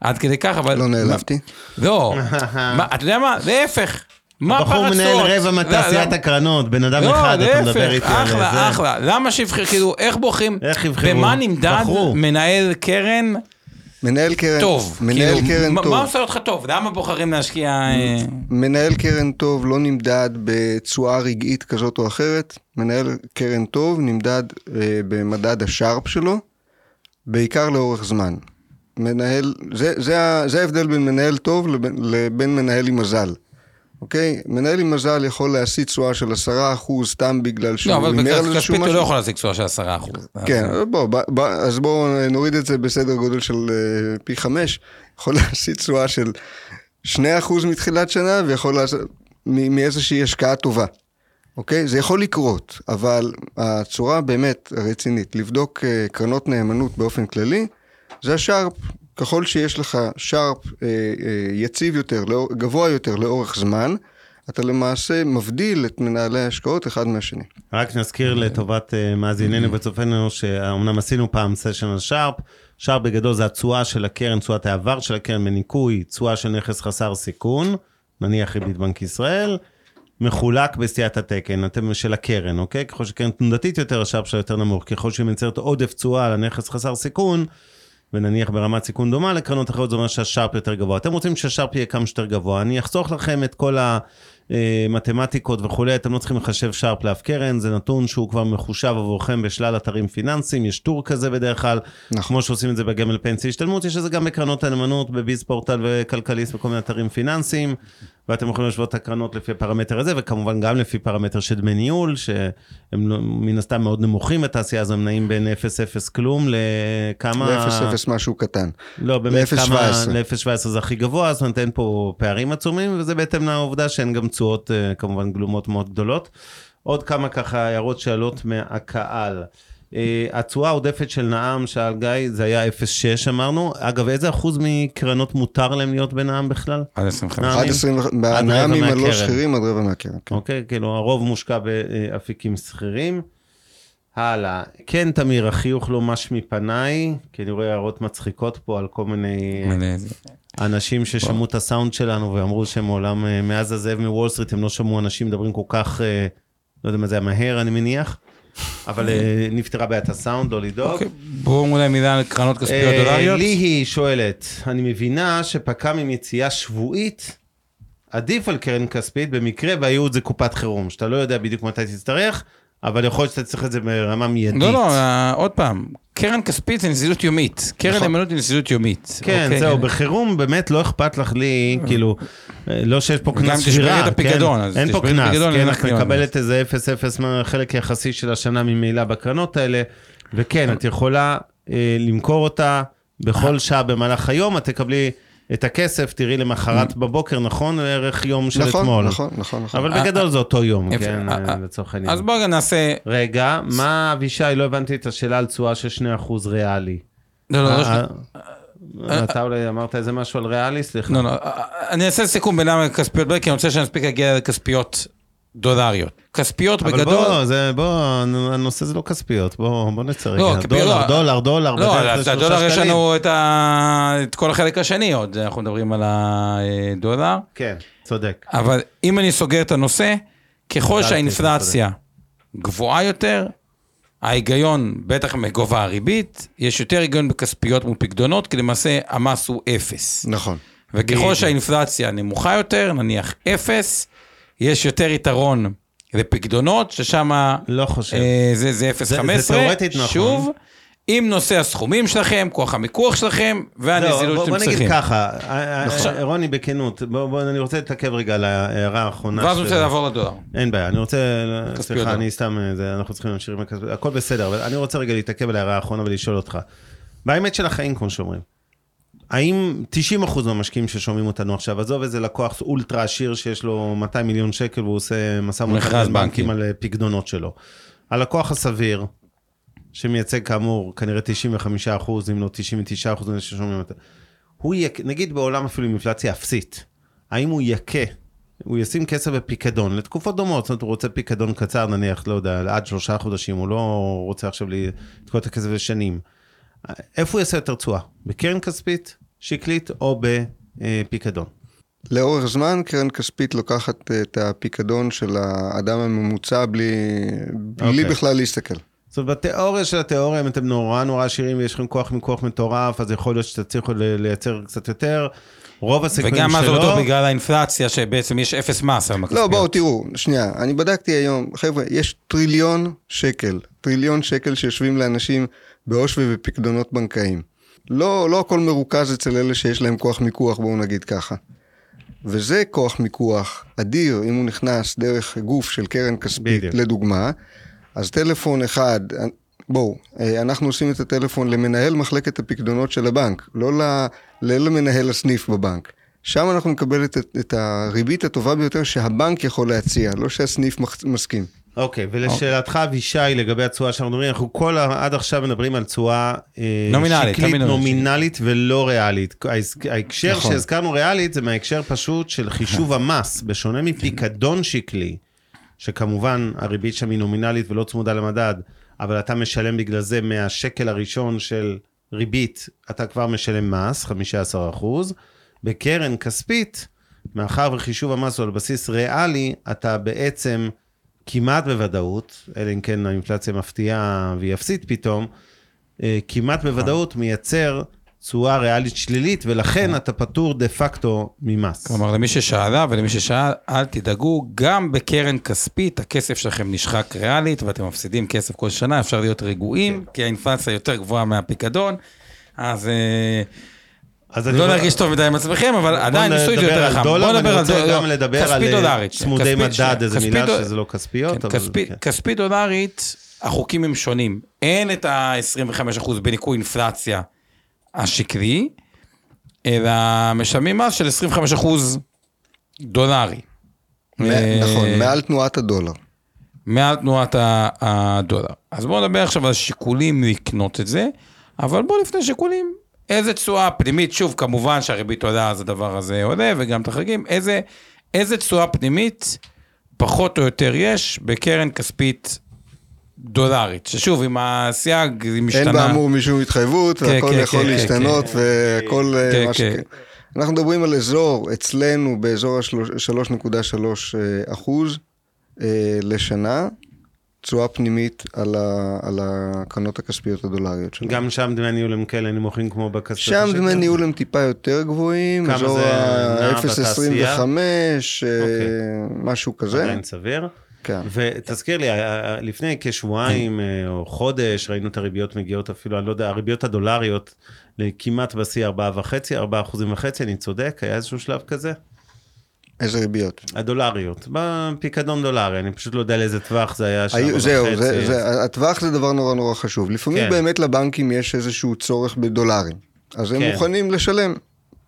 C: עד כדי כך, אבל...
E: לא נעלבתי.
C: לא, מה, אתה יודע מה? להפך. מה הפער
D: הבחור מנהל? רבע
C: לא,
D: מתעשיית
C: לא.
D: הקרנות, בן אדם
C: לא,
D: אחד, אתה מדבר
C: להפך,
D: איתי על זה.
C: אחלה, אחלה. למה שיבחר, כאילו, איך בוחרים?
D: איך יבחרו?
C: במה נמדד
D: בחרו.
C: מנהל קרן
E: מנהל קרן,
C: טוב?
E: מנהל
C: כאילו,
E: קרן
C: מה-
E: טוב.
C: מה עושה אותך טוב? למה בוחרים להשקיע... אה,
E: מנהל קרן טוב לא נמדד בתשואה רגעית כזאת או אחרת, מנהל קרן טוב נמדד אה, במדד השארפ שלו, בעיקר לאורך זמן. מנהל, זה, זה, זה ההבדל בין מנהל טוב לבין, לבין מנהל עם מזל. אוקיי? מנהל עם מזל יכול להשיא תשואה של 10% סתם בגלל שהוא
C: לא, אבל
E: הימר על
C: בכספית
E: איזשהו
C: הוא לא
E: משהו.
C: יכול להשיג תשואה של 10 אחוז.
E: כן, בוא, ב, ב, אז בואו נוריד את זה בסדר גודל של אה, פי חמש, יכול להשיא תשואה של 2% מתחילת שנה ויכול לעשות מאיזושהי השקעה טובה. אוקיי? זה יכול לקרות, אבל הצורה באמת רצינית לבדוק אה, קרנות נאמנות באופן כללי, זה השארפ. ככל שיש לך שארפ אה, אה, יציב יותר, גבוה יותר לאורך זמן, אתה למעשה מבדיל את מנהלי ההשקעות אחד מהשני.
D: רק נזכיר לטובת אה, מאזיננו וצופינו, שאומנם עשינו פעם סשן על שרפ, שרפ בגדול זה התשואה של הקרן, תשואת העבר של הקרן בניכוי, תשואה של נכס חסר סיכון, נניח ריבית בנק ישראל, מחולק בסטיית התקן, אתם של הקרן, אוקיי? ככל שקרן תנודתית יותר, השרפ שלה יותר נמוך, ככל שהיא מייצרת עודף תשואה על הנכס חסר סיכון, ונניח ברמת סיכון דומה לקרנות אחרות, זה אומר שהשארפ יותר גבוה. אתם רוצים שהשארפ יהיה כמה שיותר גבוה, אני אחסוך לכם את כל המתמטיקות וכולי, אתם לא צריכים לחשב שארפ לאף קרן, זה נתון שהוא כבר מחושב עבורכם בשלל אתרים פיננסיים, יש טור כזה בדרך כלל,
E: נכון.
D: כמו שעושים את זה בגמל פנסיה השתלמות, יש את זה גם בקרנות הנאמנות, בביז פורטל וכלכליסט וכל מיני אתרים פיננסיים, ואתם יכולים להשוות את הקרנות לפי הפרמטר הזה, וכמובן גם לפי פרמטר של דמי ניהול, שהם לא- מן הסתם מאוד נמוכים בתעשייה, אז הם נעים בין 0-0 כלום לכמה...
E: ל-0-0 משהו קטן.
D: לא, באמת כמה...
E: ל-0.17.
D: ל-0.17 זה הכי גבוה, זאת אומרת אין פה פערים עצומים, וזה בהתאם לעובדה שאין גם תשואות אה, כמובן גלומות מאוד גדולות. עוד כמה ככה הערות שעלות מהקהל. אה, התשואה העודפת של נעם, שאל גיא, זה היה 0.6 אמרנו. אגב, איזה אחוז מקרנות מותר להם להיות בנעם בכלל?
C: עד 25.
D: נעם.
E: עד 20,
D: רבע
E: בנעמים הלא. שכירים עד רבע מהקרן. כן.
D: אוקיי? כאילו הרוב מושקע באפיקים שכירים. הלאה. כן, תמיר, החיוך לא מש מפניי, כי אני רואה הערות מצחיקות פה על כל מיני... אנשים ששמעו את הסאונד שלנו ואמרו שמעולם, אה, מאז הזאב מוול סטריט, הם לא שמעו אנשים מדברים כל כך, אה, לא יודע מה זה היה מהר, אני מניח, אבל אה, נפתרה בעיית הסאונד, לא לדאוג.
C: בואו אולי מילה על קרנות כספיות
D: אה,
C: דולריות.
D: ליהי שואלת, אני מבינה שפק"ם עם יציאה שבועית, עדיף על קרן כספית במקרה והייעוד זה קופת חירום, שאתה לא יודע בדיוק מתי תצטרך, אבל יכול להיות שאתה צריך את זה ברמה מיידית.
C: לא, לא, אה, עוד פעם, קרן כספית זה נזילות יומית. קרן
E: נכון.
C: נאמנות היא נזילות יומית.
D: כן,
C: אוקיי?
D: זהו, בחירום באמת לא אכפת לך לי, כאילו, אה, לא שיש פה קנס
C: תשברי
D: שבירה,
C: את הפיקדון,
D: כן? אין פה
C: תשברי
D: קנס, כן, את. מקבלת איזה 0-0 מהחלק יחסי של השנה ממילא בקרנות האלה, וכן, את יכולה אה, למכור אותה בכל שעה במהלך היום, את תקבלי את הכסף, תראי למחרת בבוקר, נכון? ערך יום של
E: נכון,
D: אתמול.
E: נכון, נכון, נכון.
D: אבל בגדול זה אותו יום. כן,
C: אה,
D: אה,
C: אה,
D: לצורך העניין.
C: אז בואו נעשה...
D: רגע, מה, אבישי, לא הבנתי את השאלה על תשואה של 2% ריאלי.
C: לא, לא, לא,
D: אה, אתה אולי אמרת איזה משהו על ריאלי, סליחה.
C: לא, לא, אני אעשה סיכום בינם לכספיות, כי אני רוצה שנספיק להגיע לכספיות דולריות. כספיות
D: אבל
C: בגדול...
D: בוא, זה, בוא, הנושא זה לא כספיות, בוא, בוא נצא רגע.
C: לא,
D: דולר,
C: לא.
D: דולר, דולר,
C: לא,
D: לשלושה
C: הדולר יש. לנו את, ה... את כל החלק השני עוד, אנחנו מדברים על הדולר.
D: כן, צודק.
C: אבל אם אני סוגר את הנושא, ככל שהאינפלציה גבוהה יותר, ההיגיון, בטח מגובה הריבית, יש יותר היגיון בכספיות מול פקדונות, כי למעשה המס הוא אפס.
E: נכון.
C: וככל. שהאינפלציה נמוכה יותר, נניח אפס, יש יותר יתרון לפקדונות, ששם
D: לא חושב.
C: אה, זה, זה 0.15.
D: זה- זה תיאורטית נכון.
C: שוב, עם נושא הסכומים שלכם, כוח המיקוח שלכם, והנזילות
D: לא, בוא,
C: שאתם
D: בוא
C: צריכים.
D: נגיד ככה,
C: עכשיו-
D: אה, רוני, בכנות, בוא, בוא, אני רוצה להתעכב רגע על ההערה האחרונה.
C: ואז רוצה לעבור לדולר.
D: אין בעיה, אני רוצה, סליחה. אני סתם, אה, זה, אנחנו צריכים להמשיך עם הכספיות, הכל בסדר, אבל אני רוצה רגע להתעכב על ההערה האחרונה ולשאול אותך. באמת של החיים, כמו שאומרים, האם 90% מהמשקיעים ששומעים אותנו עכשיו, עזוב איזה לקוח אולטרה עשיר שיש לו 200 מיליון שקל והוא עושה משא ומתן עם
C: בנקים.
D: בנקים על אה, פקדונות שלו. הלקוח הסביר, שמייצג כאמור כנראה 95%, אם לא 99% מאלה ששומעים אותנו, הוא יק... נגיד בעולם אפילו עם אינפלציה אפסית, האם הוא יכה, הוא ישים כסף בפיקדון לתקופות דומות, זאת אומרת, הוא רוצה פיקדון קצר נניח, לא יודע, עד שלושה חודשים, הוא לא רוצה עכשיו לתקוע את הכסף לשנים. איפה הוא יעשה יותר תשואה? בקרן כספית, שקלית או בפיקדון?
E: לאורך זמן קרן כספית לוקחת את הפיקדון של האדם הממוצע בלי, בלי
D: אוקיי.
E: בכלל להסתכל.
D: זאת אומרת, בתיאוריה של התיאוריה, אם אתם נורא נורא עשירים ויש לכם כוח מכוח מטורף, אז יכול להיות שתצליחו לייצר קצת יותר. רוב הסיכויים
C: וגם מה זה
D: שלא,
C: אותו בגלל האינפלציה, שבעצם יש אפס מס על
E: לא,
C: הכספיות.
E: בואו תראו, שנייה, אני בדקתי היום, חבר'ה, יש טריליון שקל, טריליון שקל שיושבים לאנשים בעו"ש ובפקדונות בנקאיים. לא, לא הכל מרוכז אצל אלה שיש להם כוח מיקוח, בואו נגיד ככה. וזה כוח מיקוח אדיר, אם הוא נכנס דרך גוף של קרן כספית,
D: בדיוק.
E: לדוגמה, אז טלפון אחד, בואו, אה, אנחנו עושים את הטלפון למנהל מחלקת הפקדונות של הבנק, לא ל- לא למנהל הסניף בבנק. שם אנחנו נקבל את, את הריבית הטובה ביותר שהבנק יכול להציע, לא שהסניף מסכים.
D: אוקיי, ולשאלתך, אבישי, לגבי התשואה שאנחנו מדברים, אנחנו כל. עד עכשיו מדברים על תשואה אה,
C: נומינלית,
D: שקלית,
C: תמיד
D: נומינלית ולא ריאלית. ההקשר
E: נכון.
D: שהזכרנו ריאלית זה מההקשר פשוט של חישוב המס, בשונה מפיקדון שקלי, שכמובן הריבית שם היא נומינלית ולא צמודה למדד, אבל אתה משלם בגלל זה מהשקל הראשון של ריבית, אתה כבר משלם מס, 15 אחוז. בקרן כספית, מאחר וחישוב המס הוא על בסיס ריאלי, אתה בעצם כמעט בוודאות, אלא אם כן האינפלציה מפתיעה והיא אפסית פתאום, אה, כמעט בוודאות מייצר תשואה ריאלית שלילית, ולכן אתה פטור דה פקטו ממס.
C: כלומר, למי ששאלה ולמי ששאל, אל תדאגו, גם בקרן כספית הכסף שלכם נשחק ריאלית ואתם מפסידים כסף כל שנה, אפשר להיות רגועים, כי האינפלציה יותר גבוהה מהפיקדון, אז אה,
D: אז אני
C: לא להרגיש טוב מדי עם עצמכם, אבל עדיין ניסוי זה יותר
D: על
C: חכם. בוא נדבר על
D: רוצה
C: דולר,
D: גם לדבר על
C: כספית
D: אה. צמודי מדד, איזה מילה שזה לא כספיות,
C: כן,
D: אבל
C: כספית,
D: כן.
C: דולרית, החוקים הם שונים. אין את ה-25% בניכוי אינפלציה השקלי, אלא משלמים מס של 25% דולרי. אה,
E: נכון, מעל תנועת הדולר.
C: מעל תנועת הדולר. אז בואו נדבר עכשיו על שיקולים לקנות את זה, אבל בואו לפני שיקולים, איזה תשואה פנימית, שוב, כמובן שהריבית עולה, אז הדבר הזה עולה, וגם את החגים, איזה, איזה תשואה פנימית פחות או יותר יש בקרן כספית דולרית, ששוב, עם הסייג, היא משתנה.
E: אין באמור משום התחייבות,
C: כן,
E: והכל
C: כן,
E: יכול
C: כן,
E: להשתנות, והכל אה,
C: כן,
E: מה.
C: כן.
E: אנחנו מדברים על אזור, אצלנו באזור ה-3.3 אחוז אה, לשנה, תשואה פנימית על ה- על הקרנות הכספיות הדולריות שלנו.
D: גם שם דמי הניהול הם כאלה נמוכים כמו בכספיות
E: שם
D: השקל?
E: דמי ניהול הם טיפה יותר גבוהים,
D: כמה זה נע
E: ה-0.25,
D: בתעשייה?
E: אה, משהו כזה.
D: עדיין סביר.
E: כן.
D: ותזכיר לי, ה- ה- לפני כשבועיים אה, או חודש, ראינו את הריביות מגיעות אפילו, אני לא יודע, הריביות הדולריות לכמעט בשיא 4.5, 4 אחוזים וחצי, אני צודק? היה איזשהו שלב כזה?
E: איזה ריביות?
D: הדולריות, בפיקדון דולרי, אני פשוט לא יודע לאיזה טווח זה היה,
E: היו- זהו,
D: וחצי.
E: זה, זה, הטווח זה דבר נורא נורא חשוב. לפעמים
D: כן.
E: באמת לבנקים יש איזשהו צורך בדולרים, אז הם
D: כן.
E: מוכנים לשלם,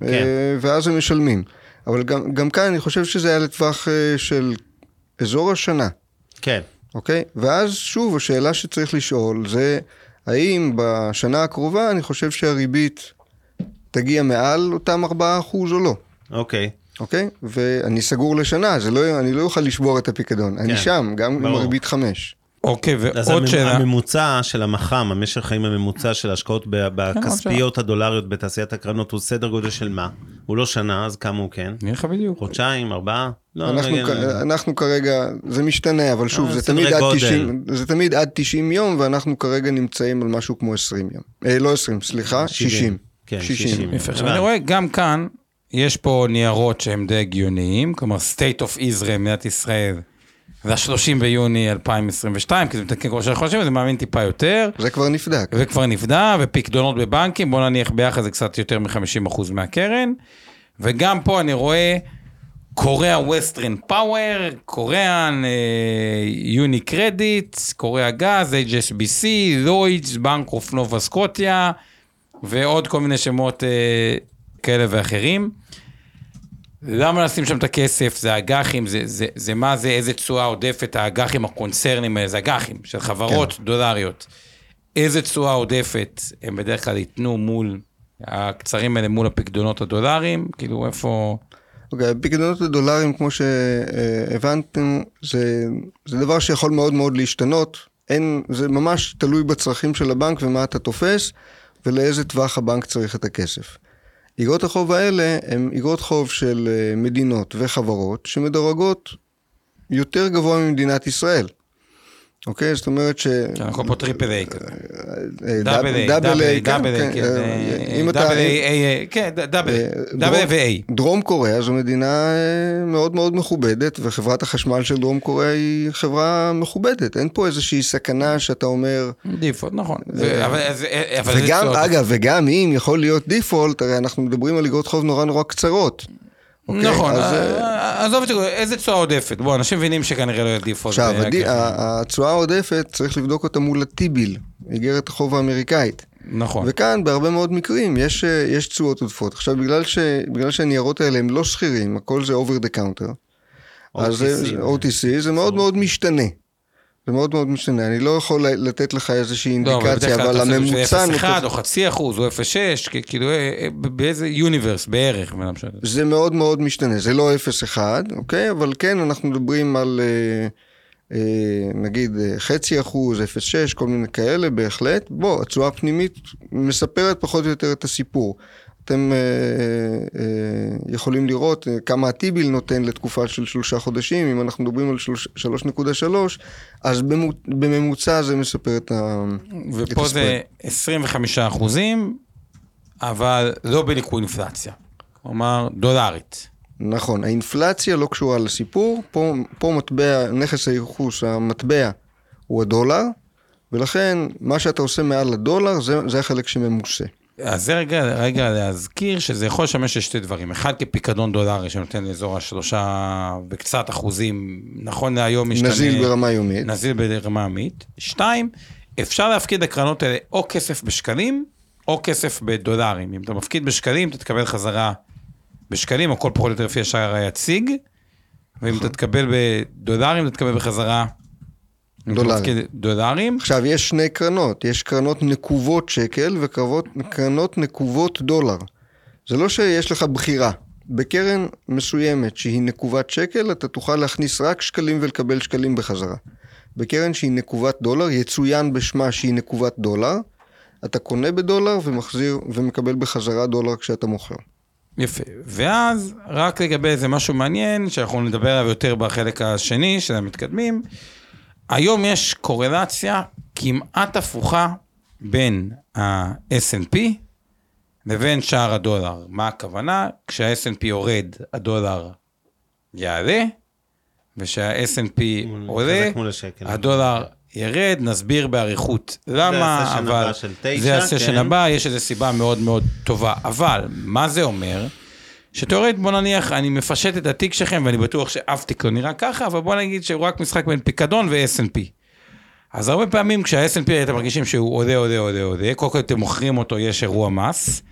D: כן.
E: אה, ואז הם משלמים. אבל גם, גם כאן אני חושב שזה היה לטווח אה, של אזור השנה,
D: כן,
E: אוקיי? ואז שוב, השאלה שצריך לשאול זה, האם בשנה הקרובה אני חושב שהריבית תגיע מעל אותם 4% או לא.
D: אוקיי.
E: אוקיי? ואני סגור לשנה, זה לא, אני לא אוכל לשבור את הפיקדון. אני
D: כן,
E: שם, גם עם
D: ברור.
E: הריבית 5.
C: אוקיי,
D: אז
C: ועוד
D: הממ-
C: שאלה.
D: הממוצע של המח"מ, המשך חיים הממוצע של ההשקעות
C: כן,
D: בכספיות הדולריות בתעשיית הקרנות, הוא סדר גודל של מה? הוא לא שנה, אז כמה הוא כן?
C: נראה לך בדיוק.
D: חודשיים, ארבעה? לא,
E: אנחנו,
D: נגיד-
E: כ- אנחנו כרגע, זה משתנה, אבל שוב,
D: אה,
E: זה תמיד, עד
D: גודל.
E: 90, זה תמיד עד 90 יום, ואנחנו כרגע נמצאים על משהו כמו 20 יום. אה, לא 20, סליחה, 60.
D: כן,
E: 60.
D: 60.
C: יפה. עכשיו
D: הבנתי.
C: אני רואה גם כאן, יש פה ניירות שהם די הגיוניים, כלומר state of Israel, מדינת ישראל, זה ה-30 ביוני 2022, כי זה מתעדכן כל שלושה חודשים, וזה מאמין טיפה יותר,
E: זה כבר נבדק.
C: וכבר נבדע, ופקדונות בבנקים, בוא נניח ביחד זה קצת יותר מ-50% מהקרן, וגם פה אני רואה קוריאה ווסטרן פאוור, קוריאן יוני קרדיט, קוריאה גז, HSBC, לוידס, בנק אוף נובה סקוטיה, ועוד כל מיני שמות אה, כאלה ואחרים. למה לשים שם את הכסף? זה אג"חים, זה, זה, זה מה זה, איזה תשואה עודפת, האג"חים הקונצרנים האלה, זה אג"חים של חברות כן. דולריות. איזה תשואה עודפת הם בדרך כלל ייתנו מול, הקצרים האלה מול הפקדונות הדולרים, כאילו איפה...
E: אוקיי, הפיקדונות הדולרים, כמו שהבנתם, זה, זה דבר שיכול מאוד מאוד להשתנות. אין, זה ממש תלוי בצרכים של הבנק ומה אתה תופס, ולאיזה טווח הבנק צריך את הכסף. איגרות החוב האלה הן איגרות חוב של אה, מדינות וחברות שמדורגות יותר גבוה ממדינת ישראל. אוקיי? זאת אומרת ש...
C: כן, הכל פה triple A כזה.
E: אה,
C: double A,
E: double A, כן,
C: דאבל איי,
E: כן,
C: כן,
E: אה,
C: אה. double A, כן, double A,
E: אה,
C: double A
E: דרום-
C: ו-A.
E: דרום קוריאה זו מדינה אה, מאוד מאוד מכובדת, וחברת החשמל של דרום קוריאה היא חברה מכובדת. אין פה איזושהי סכנה שאתה אומר...
C: דיפולט, נכון.
E: וגם. אגב, וגם אם יכול להיות דיפולט, הרי אנחנו מדברים על איגרות חוב נורא נורא קצרות. אוקיי?
C: נכון,
E: אז,
C: אה, עזוב את זה, איזה תשואה עודפת? בוא, אנשים מבינים שכנראה לא יהיה דיפולט.
E: עכשיו,
C: אה, כן.
E: התשואה העודפת, צריך לבדוק אותה מול הטיביל, איגרת החוב האמריקאית.
C: נכון.
E: וכאן בהרבה מאוד מקרים יש, אה, יש תשואות עודפות. עכשיו בגלל, ש, בגלל שהניירות האלה הם לא שכירים, הכל זה over the counter, אז
D: OTC.
E: זה- OTC זה מאוד מאוד משתנה. זה מאוד מאוד משתנה, אני לא יכול לתת לך איזושהי
C: לא, אבל
E: אינדיקציה,
C: בדרך כלל
E: אבל
C: אתה עושה את
E: הממוצע...
C: זה 0.1
E: נותן-
C: או חצי אחוז או 0.6, כ- כאילו אה, אה, באיזה יוניברס בערך, משנה.
E: זה מאוד מאוד משתנה, זה לא 0-1, אוקיי? אבל כן, אנחנו מדברים על אה, אה, נגיד אה, חצי אחוז, 0.6, כל מיני כאלה, בהחלט. בוא, התשואה הפנימית מספרת פחות או יותר את הסיפור. אתם אה, אה, יכולים לראות אה, כמה הטיביל נותן לתקופה של שלושה חודשים, אם אנחנו מדברים על שלוש- 3.3, אז בממוצע זה מספר את ה...
C: ופה
E: את
C: זה 25 אחוזים, אבל לא בניכוי אינפלציה. כלומר, דולרית.
E: נכון, האינפלציה לא קשורה לסיפור, פה, פה מטבע, נכס הייחוס, המטבע הוא הדולר, ולכן מה שאתה עושה מעל הדולר זה, זה החלק שממוסה.
C: אז זה רגע, רגע להזכיר שזה יכול לשמש לשתי דברים. אחד, כפיקדון דולרי שנותן לאזור השלושה וקצת אחוזים, נכון להיום משתנה...
E: נזיל ברמה יומית.
C: נזיל ברמה יומית. שתיים, אפשר להפקיד לקרנות האלה או כסף בשקלים, או כסף בדולרים. אם אתה מפקיד בשקלים, אתה תקבל חזרה בשקלים, או כל פחות או יותר לפי השער היציג, ואם אתה תקבל בדולרים, אתה תקבל בחזרה...
E: דולרים.
C: דולרים.
E: עכשיו, יש שני קרנות, יש קרנות נקובות שקל וקרנות נקובות דולר. זה לא שיש לך בחירה. בקרן מסוימת שהיא נקובת שקל, אתה תוכל להכניס רק שקלים ולקבל שקלים בחזרה. בקרן שהיא נקובת דולר, יצוין בשמה שהיא נקובת דולר, אתה קונה בדולר ומחזיר ומקבל בחזרה דולר כשאתה מוכר.
C: יפה. ואז, רק לגבי איזה משהו מעניין, שאנחנו נדבר עליו יותר בחלק השני של המתקדמים, היום יש קורלציה כמעט הפוכה בין ה-S&P לבין שער הדולר. מה הכוונה? כשה-S&P יורד, הדולר יעלה, וכשה-S&P עולה. הדולר ירד, נסביר באריכות למה,
D: הסשן
C: אבל
D: הבא של תשע,
C: זה הסשן
D: כן.
C: הבא, יש איזו סיבה מאוד מאוד טובה. אבל, מה זה אומר? שתאורטית, בוא נניח, אני מפשט את התיק שלכם, ואני בטוח שאף תיק לא נראה ככה, אבל בוא נגיד שהוא רק משחק בין פיקדון ו-S&P. אז הרבה פעמים כשה-S&P אתם מרגישים שהוא עולה, עולה, עולה, עולה, קודם כל אתם מוכרים אותו, יש אירוע מס,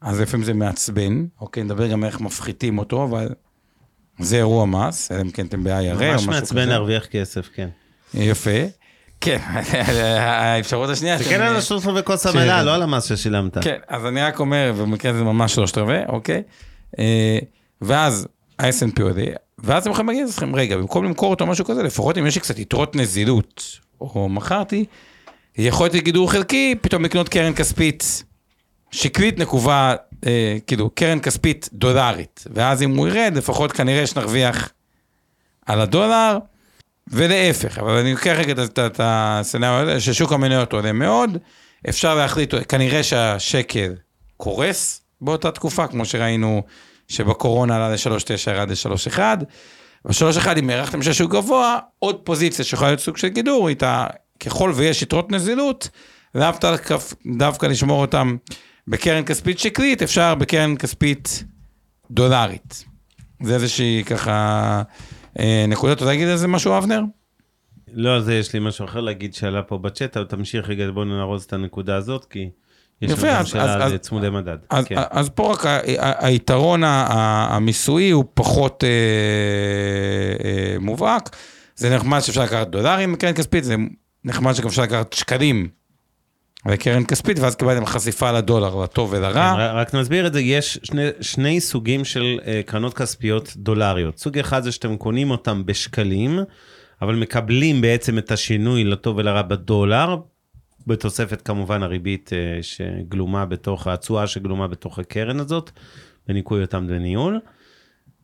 C: אז לפעמים זה מעצבן, אוקיי, נדבר גם איך מפחיתים אותו, אבל זה אירוע מס, אלא אם כן אתם ב-IRA או
D: ממש
C: משהו כזה.
D: מעצבן להרוויח כסף, כן.
C: יפה. כן, האפשרות השנייה...
D: תסתכל על השלוש רבעי כוס המלאה, לא על המס ששילמת.
C: כן, אז אני רק אומר, במקרה הזה ממש שלושת רבעי, אוקיי? אה, ואז ה-S&P עולה, ואז הם יכולים להגיד לכם, רגע, במקום למכור אותו משהו כזה, לפחות אם יש לי קצת יתרות נזילות, או מכרתי, יכול להיות גידור חלקי, פתאום לקנות קרן כספית שקלית נקובה, אה, כאילו, קרן כספית דולרית. ואז אם הוא ירד, לפחות כנראה שנרוויח על הדולר, ולהפך. אבל אני לוקח רגע את הסצנריו הזה, ששוק המניות עולה מאוד, אפשר להחליט, כנראה שהשקל קורס באותה תקופה, כמו שראינו שבקורונה עלה ל-3.9, ירד ל-3.1. ב-3.1, אם הערכתם שהשוק גבוה, עוד פוזיציה שיכולה להיות סוג של גידור, איתה, ככל ויש יתרות נזילות, דווקא, דווקא לשמור אותם בקרן כספית שקלית, אפשר בקרן כספית דולרית. זה איזושהי ככה אה, נקודה, אתה רוצה להגיד איזה משהו, אבנר?
D: לא, על זה יש לי משהו אחר להגיד שעלה פה בצ'אט, אבל תמשיך רגע, בוא נארוז את הנקודה הזאת, כי יש
C: יפה, אז-
D: שאלה
C: אז-
D: על צמודי מדד.
C: אז,
D: כן.
C: אז פה רק ה- ה- היתרון המיסויי הוא פחות אה, אה, מובהק. זה נחמד שאפשר לקחת דולרים בקרן כספית, זה נחמד שגם אפשר לקחת שקלים בקרן כספית, ואז קיבלתם חשיפה לדולר, לטוב ולרע.
D: כן, רק נסביר את זה, יש שני, שני סוגים של uh, קרנות כספיות דולריות. סוג אחד זה שאתם קונים אותם בשקלים, אבל מקבלים בעצם את השינוי לטוב ולרע בדולר, בתוספת כמובן הריבית uh, שגלומה בתוך, התשואה שגלומה בתוך הקרן הזאת, בניכוי אותם דמי ניהול.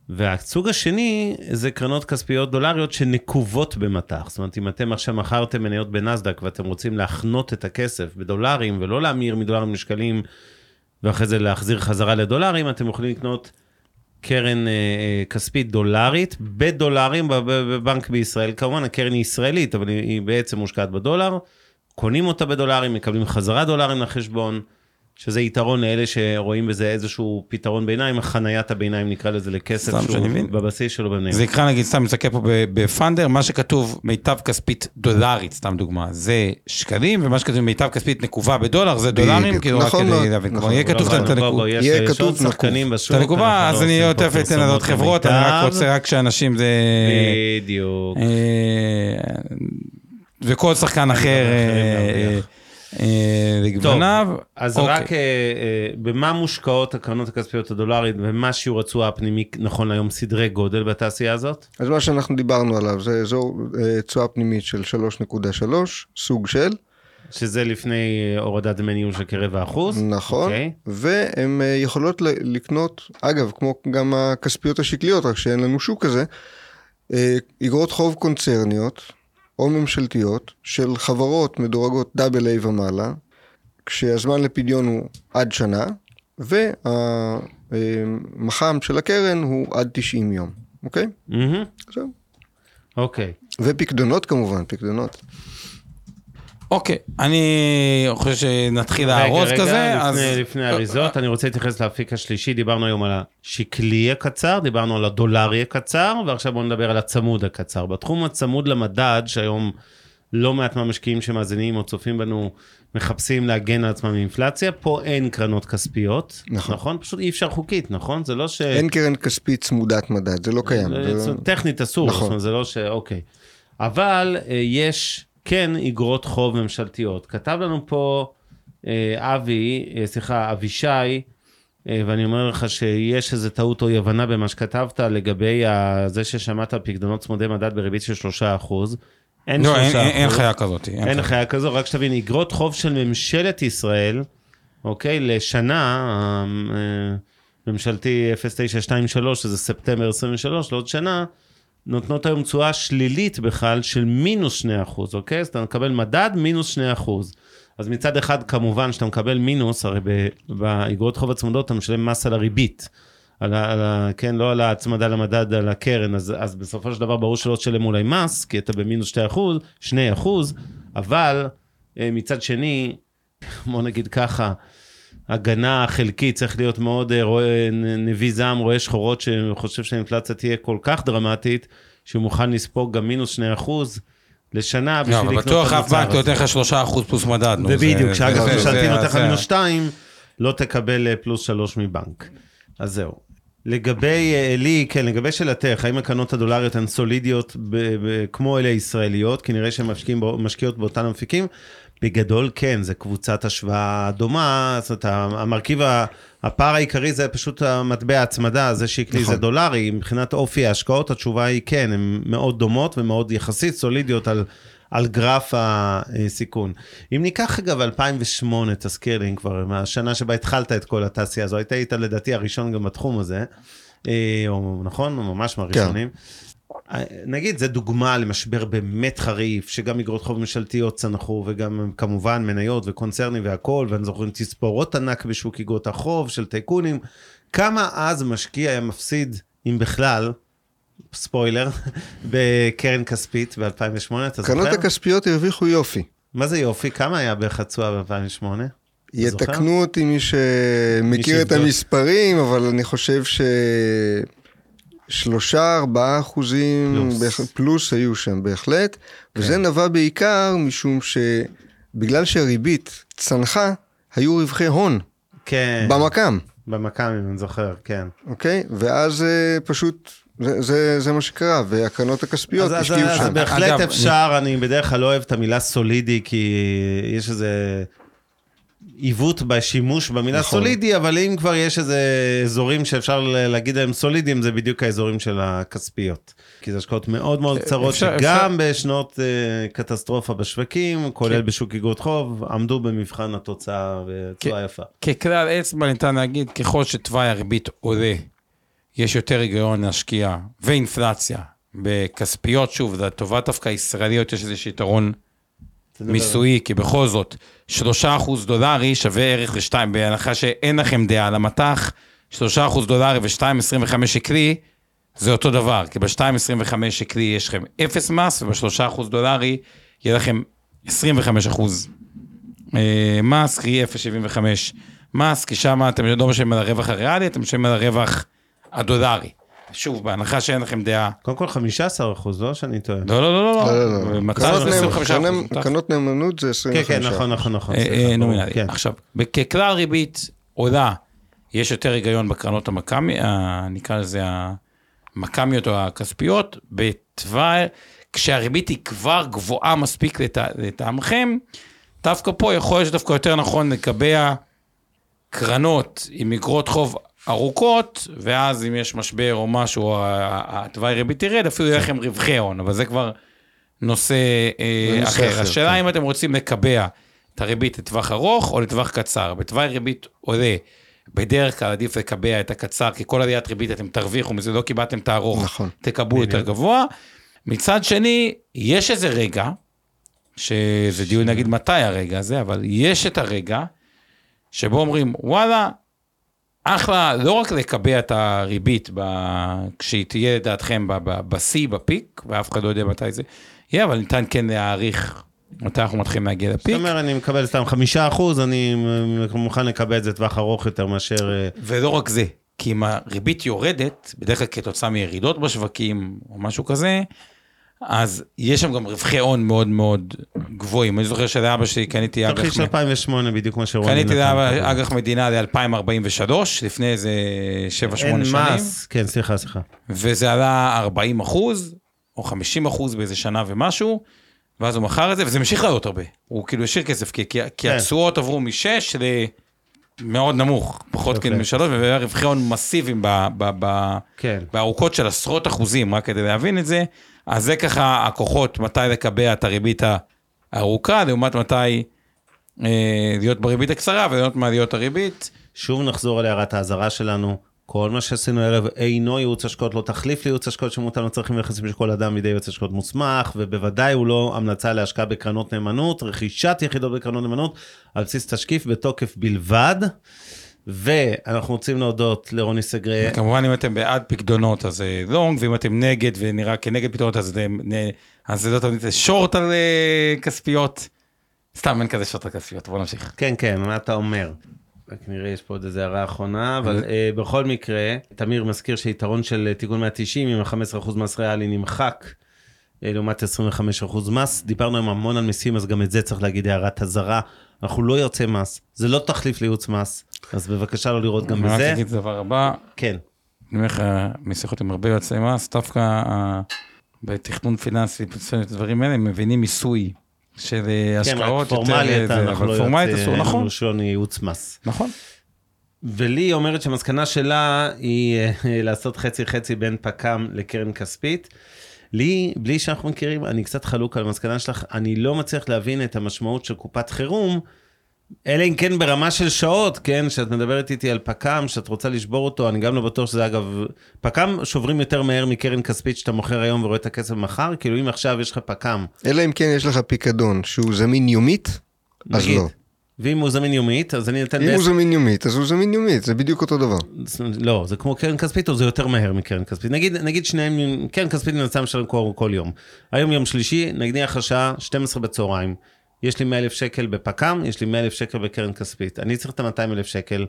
D: והסוג השני זה קרנות כספיות דולריות שנקובות במטח. זאת אומרת, אם אתם עכשיו מכרתם מניות בנסדק ואתם רוצים להחנות את הכסף בדולרים ולא להמיר מדולרים לשקלים ואחרי זה להחזיר חזרה לדולרים, אתם יכולים לקנות קרן אה, אה, כספית דולרית בדולרים בב- בבנק בישראל. כמובן, הקרן היא ישראלית, אבל היא, היא בעצם מושקעת בדולר. קונים אותה בדולרים, מקבלים חזרה דולרים לחשבון, שזה יתרון לאלה שרואים בזה איזשהו פתרון ביניים, חניית הביניים נקרא לזה לכסף
C: סתם
D: שהוא
C: שאני מבין.
D: בבסיס שלו במניות.
C: זה יקרא נגיד, סתם מסתכל פה ב- בפאנדר, מה שכתוב מיטב כספית דולרית, סתם דוגמה, זה שקלים, ומה שכתוב מיטב כספית נקובה בדולר, זה דולרים, כאילו רק
E: נכון
C: כדי להבין,
E: נכון.
C: כלומר, יהיה
D: לא,
C: כתוב
D: לא,
C: את.
D: יש-
E: יהיה
D: יש
E: כתוב.
D: שחקנים
C: את
D: בשוק.
C: הנקובה,
D: אנחנו
C: אז
D: לא
C: אני יותר
D: פה
C: אתן על עוד
D: פרסומות
C: חברות, אני רק. רוצה רק שאנשים זה...
D: בדיוק.
C: אה, וכל שחקן אחר אה,
D: להרוויח.
C: אה, לגווניו.
D: אז
C: אוקיי.
D: רק אה, אה, במה מושקעות הקרנות הכספיות הדולרית ומה שיעור התשואה הפנימי נכון להיום סדרי גודל בתעשייה הזאת?
E: אז מה שאנחנו דיברנו עליו זה אזור אה, תשואה פנימית של 3.3, סוג של,
D: שזה לפני אה, הורדת דמי ניהול של כרבע אחוז.
E: נכון,
D: אוקיי.
E: והן אה, יכולות לקנות, אגב, כמו גם הכספיות השקליות, רק שאין לנו שוק כזה, אה, אגרות חוב קונצרניות או ממשלתיות של חברות מדורגות איי ומעלה, כשהזמן לפדיון הוא עד שנה, והמח"מ של הקרן הוא עד 90 יום, אוקיי?
D: מהמם.
E: זהו.
D: אוקיי.
E: ופקדונות כמובן, פקדונות.
C: אוקיי, אני חושב שנתחיל
D: רגע,
C: לארוז
D: רגע,
C: כזה, אז...
D: לפני, לפני האריזות, אני רוצה להתייחס לאפיק השלישי, דיברנו היום על השקלי הקצר, דיברנו על הדולרי הקצר, ועכשיו בואו נדבר על הצמוד הקצר. בתחום הצמוד למדד, שהיום לא מעט מהמשקיעים שמאזינים או צופים בנו מחפשים להגן על עצמם מאינפלציה, פה אין קרנות כספיות,
E: נכון.
D: נכון? פשוט אי אפשר חוקית, נכון? זה לא ש...
E: אין קרן כספית צמודת מדד, זה לא קיים.
D: זה-
E: זה-
D: טכנית אסור,
E: נכון.
D: זאת אומרת, זה לא ש... אוקיי. אבל אה, יש כן איגרות חוב ממשלתיות. כתב לנו פה אה, אבי, אה, סליחה, אבישי, אה, ואני אומר לך שיש איזו טעות או אי הבנה במה שכתבת לגבי ה- זה ששמעת על פקדונות צמודי מדד בריבית של 3 אחוז. אין
C: לא,
D: 3
C: אין- אין אין חיה כזאת.
D: אין
C: חיה.
D: חיה כזו, רק שתבין, איגרות חוב של ממשלת ישראל, אוקיי, לשנה, אה, ממשלתי 0923, שזה ספטמבר 23, לעוד שנה, נותנות היום תשואה שלילית בכלל של מינוס 2 אחוז, אוקיי? אז אתה מקבל מדד מינוס 2 אחוז. אז מצד אחד, כמובן, שאתה מקבל מינוס, הרי ב- באיגרות חוב הצמודות אתה משלם מס על הריבית. על ה, על ה, כן, לא על ההצמדה למדד, על הקרן, אז, אז בסופו של דבר ברור שלא תשלם אולי מס, כי אתה במינוס 2 אחוז, 2 אחוז, אבל אה, מצד שני, בוא נגיד ככה, הגנה חלקית צריך להיות מאוד אה, רואה, נ- נביא זעם, רואה שחורות, שחושב שהאינפלציה תהיה כל כך דרמטית, שהוא מוכן לספוג גם מינוס 2 אחוז לשנה
C: לא,
D: בשביל לקנות
C: בטוח
D: את
C: אף
D: המוצר
C: בנק לא
D: הזה.
C: נותן לך 3% פלוס מדד.
D: ובדיוק,
C: זה-
D: שאגב,
C: זה-
D: ממשלתי
C: זה-
D: נותן לך מינוס 2, לא תקבל אה, פלוס 3 מבנק. אז זהו. לגבי, אה, לי, כן, לגבי שאלתך, האם הקרנות הדולריות הן סולידיות ב- ב- כמו אלה הישראליות? כי נראה שהן משקיעות באותן המפיקים. בגדול כן, זה קבוצת השוואה דומה, זאת אומרת, המרכיב, הפער העיקרי זה פשוט המטבע ההצמדה, זה שקלי
E: נכון.
D: זה דולרי, מבחינת אופי ההשקעות, התשובה היא כן, הן מאוד דומות ומאוד יחסית סולידיות על, על גרף הסיכון. אם ניקח אגב 2008, תזכיר לי, אם כבר, מהשנה שבה התחלת את כל התעשייה הזו, היית היית לדעתי הראשון גם בתחום הזה, אה, או נכון? ממש מהראשונים. אה, נגיד, זה דוגמה למשבר באמת חריף, שגם אגרות חוב ממשלתיות צנחו, וגם כמובן מניות וקונצרנים והכול, ואני זוכר תספורות ענק בשוק אגרות החוב של טייקונים. כמה אז משקיע היה מפסיד, אם בכלל, ספוילר, בקרן כספית ב-2008, אתה זוכר?
E: הקרנות הכספיות הרוויחו יופי.
D: מה זה יופי? כמה היה בערך התשואה ב-2008? זוכר?
E: יתקנו אותי מי שמכיר את
D: שיבדוק.
E: המספרים, אבל אני חושב ש... שלושה, ארבעה אחוזים
D: פלוס.
E: פלוס. פלוס היו שם בהחלט, וזה נבע בעיקר משום שבגלל שהריבית צנחה, היו רווחי הון
D: כן,
E: במקם,
D: במכ"מים, אני זוכר, כן.
E: אוקיי? ואז אה, פשוט, זה, זה, זה מה שקרה, והקרנות הכספיות
D: אז, אז,
E: השקיעו
D: אז
E: שם.
D: בהחלט
C: אגב,
D: אפשר, אני בדרך כלל לא אוהב את המילה סולידי, כי יש איזה עיוות בשימוש במילה
E: נכון.
D: סולידי, אבל אם כבר יש איזה אזורים שאפשר להגיד להם סולידיים, זה בדיוק האזורים של הכספיות. כי זה השקעות מאוד מאוד קצרות,
C: אפשר-
D: שגם בשנות אה, קטסטרופה בשווקים, כולל
C: כן.
D: בשוק אגרות חוב, עמדו במבחן התוצאה בצורה יפה.
C: ככלל אצבע ניתן להגיד, ככל שתוואי הריבית עולה, יש יותר היגיון להשקיע, ואינפלציה, בכספיות, שוב, זה לטובת דווקא הישראליות, יש איזה יתרון. מיסויי, כי בכל זאת, 3% דולרי שווה ערך ל-2, בהנחה שאין לכם דעה על המטח, 3% דולרי ו-2.25 שקלי, זה אותו דבר, כי ב-2.25 שקלי יש לכם 0 מס, וב-3% דולרי יהיה לכם 25% אה, מס, קרי 0.75 מס, כי שם אתם לא משלמים על הרווח הריאלי, אתם משלמים על הרווח הדולרי. שוב, בהנחה שאין לכם דעה.
D: קודם כל 15 אחוז, לא שאני טועה.
C: לא, לא, לא, לא,
E: לא, לא, לא.
C: מתי
E: קרנות
C: זה
E: נאמ-
C: 25
E: קרנות- קרנות נאמנות זה 25
D: כן, כן, נכון, נכון, נכון.
C: אה, אה,
D: ברור,
C: נומינלי.
D: כן.
C: עכשיו, ככלל ריבית עולה, יש יותר היגיון בקרנות המקמי, ה- נקרא לזה המקמיות או הכספיות, בתוואי, כשהריבית היא כבר גבוהה מספיק לט- לטעמכם, דווקא פה יכול להיות שדווקא יותר נכון לקבע קרנות עם אגרות חוב ארוכות, ואז אם יש משבר או משהו, התוואי ריבית ירד, אפילו יהיה לכם רווחי הון, אבל זה כבר נושא אה, אחר. השאלה
E: כן.
C: אם אתם רוצים לקבע את הריבית לטווח ארוך או לטווח קצר. בתוואי ריבית עולה, בדרך כלל עדיף לקבע את הקצר, כי כל עליית ריבית אתם תרוויחו מזה, לא קיבלתם את הארוך,
E: נכון.
C: תקבלו יותר גבוה. מצד שני, יש איזה רגע, שזה דיון נגיד מתי הרגע הזה, אבל יש את הרגע שבו אומרים, וואלה, אחלה, לא רק לקבע את הריבית ב... כשהיא תהיה לדעתכם בשיא, בפיק, ואף אחד לא יודע מתי זה יהיה, אבל ניתן כן להעריך מתי אנחנו מתחילים להגיע
D: זאת
C: לפיק.
D: אומרת, אני מקבל סתם חמישה אחוז, אני מוכן לקבל את זה טווח ארוך יותר מאשר... אה,
C: ולא רק זה, כי אם הריבית יורדת, בדרך כלל כתוצאה מירידות בשווקים או משהו כזה, אז יש שם גם רווחי הון מאוד מאוד גבוהים. אני זוכר שלאבא שלי קניתי אג"ח,
D: תרחיש 2008, בדיוק מה שרוני
C: קניתי. לאבא אג"ח מדינה ל-2043, לפני איזה 7-8
D: אין
C: שנים.
D: מס, כן, סליחה, סליחה.
C: וזה עלה 40 אחוז, או 50 אחוז באיזה שנה ומשהו, ואז הוא מכר את זה, וזה המשיך לעלות הרבה. הוא כאילו השאיר כסף, כי, כי,
D: כן.
C: התשואות עברו מ-6 למאוד נמוך, פחות. כאילו מ-3, והיה רווחי הון מסיביים ב, ב, ב,
D: כן.
C: בארוכות של עשרות אחוזים, רק כדי להבין את זה. אז זה ככה הכוחות, מתי לקבע את הריבית הארוכה, לעומת מתי אה, להיות בריבית הקצרה וליהנות מעליות הריבית.
D: שוב נחזור על הערת האזהרה שלנו. כל מה שעשינו הערב אינו ייעוץ השקעות, לא תחליף לייעוץ השקעות שמותנו לצרכים ויחסים של כל אדם בידי ייעוץ השקעות מוסמך, ובוודאי הוא לא המלצה להשקעה בקרנות נאמנות, רכישת יחידות בקרנות נאמנות, על בסיס תשקיף בתוקף בלבד. ואנחנו רוצים להודות לרוני סגרי.
C: כמובן אם אתם בעד פקדונות אז זה לונג, ואם אתם נגד ונראה כנגד פקדונות אז זה נ- אז זה לא תמיד שורט על אה, כספיות. סתם אין כזה שורט על כספיות, בוא נמשיך.
D: כן, כן, מה אתה אומר? רק נראה, יש פה עוד איזה הערה אחרונה, אבל uh, בכל מקרה, תמיר מזכיר שיתרון של אה, תיקון 190 עם ה-15% מס ריאלי נמחק אה, לעומת 25% מס. דיברנו היום המון על מיסים, אז גם את זה צריך להגיד הערת אזהרה. אנחנו לא יוצא מס, זה לא תחליף לייעוץ מס, אז בבקשה לא לראות גם
C: אני רק
D: בזה.
C: אגיד את הדבר הבא,
D: כן,
C: אני אומר לך, משיחות עם הרבה יועצי מס, דווקא אה, בתכנון פיננסי, דברים האלה, הם מבינים מיסוי של אה,
D: כן,
C: השקעות.
D: רק פורמלית,
C: יותר,
D: אנחנו לא
C: פורמלית
D: יוצא-
C: אסור,
D: אין
C: נכון,
D: לנו שעון ייעוץ מס.
C: נכון.
D: ולי אומרת שהמסקנה שלה היא אה, לעשות חצי-חצי בין פק"ם לקרן כספית. לי, בלי שאנחנו מכירים, אני קצת חלוק על המסקנה שלך, אני לא מצליח להבין את המשמעות של קופת חירום, אלא אם כן ברמה של שעות, כן, שאת מדברת איתי על פק"ם, שאת רוצה לשבור אותו, אני גם לא בטוח שזה אגב, פק"ם שוברים יותר מהר מקרן כספית שאתה מוכר היום ורואה את הכסף מחר, כאילו אם עכשיו יש לך פק"ם,
E: אלא אם כן יש לך פיקדון שהוא זמין יומית, אז
D: נגיד,
E: לא.
D: ואם הוא זמין יומית, אז אני נותן...
E: אם
D: בעשר-
E: הוא זמין יומית, אז הוא זמין יומית, זה בדיוק אותו דבר.
D: לא, זה כמו קרן כספית או זה יותר מהר מקרן כספית? נגיד, נגיד שניהם, קרן כספית נמצא משלם כל, כל יום. היום יום שלישי, נניח השעה 12 בצהריים. יש לי 100 אלף שקל בפק"ם, יש לי 100 אלף שקל בקרן כספית. אני צריך את ה-200 אלף שקל.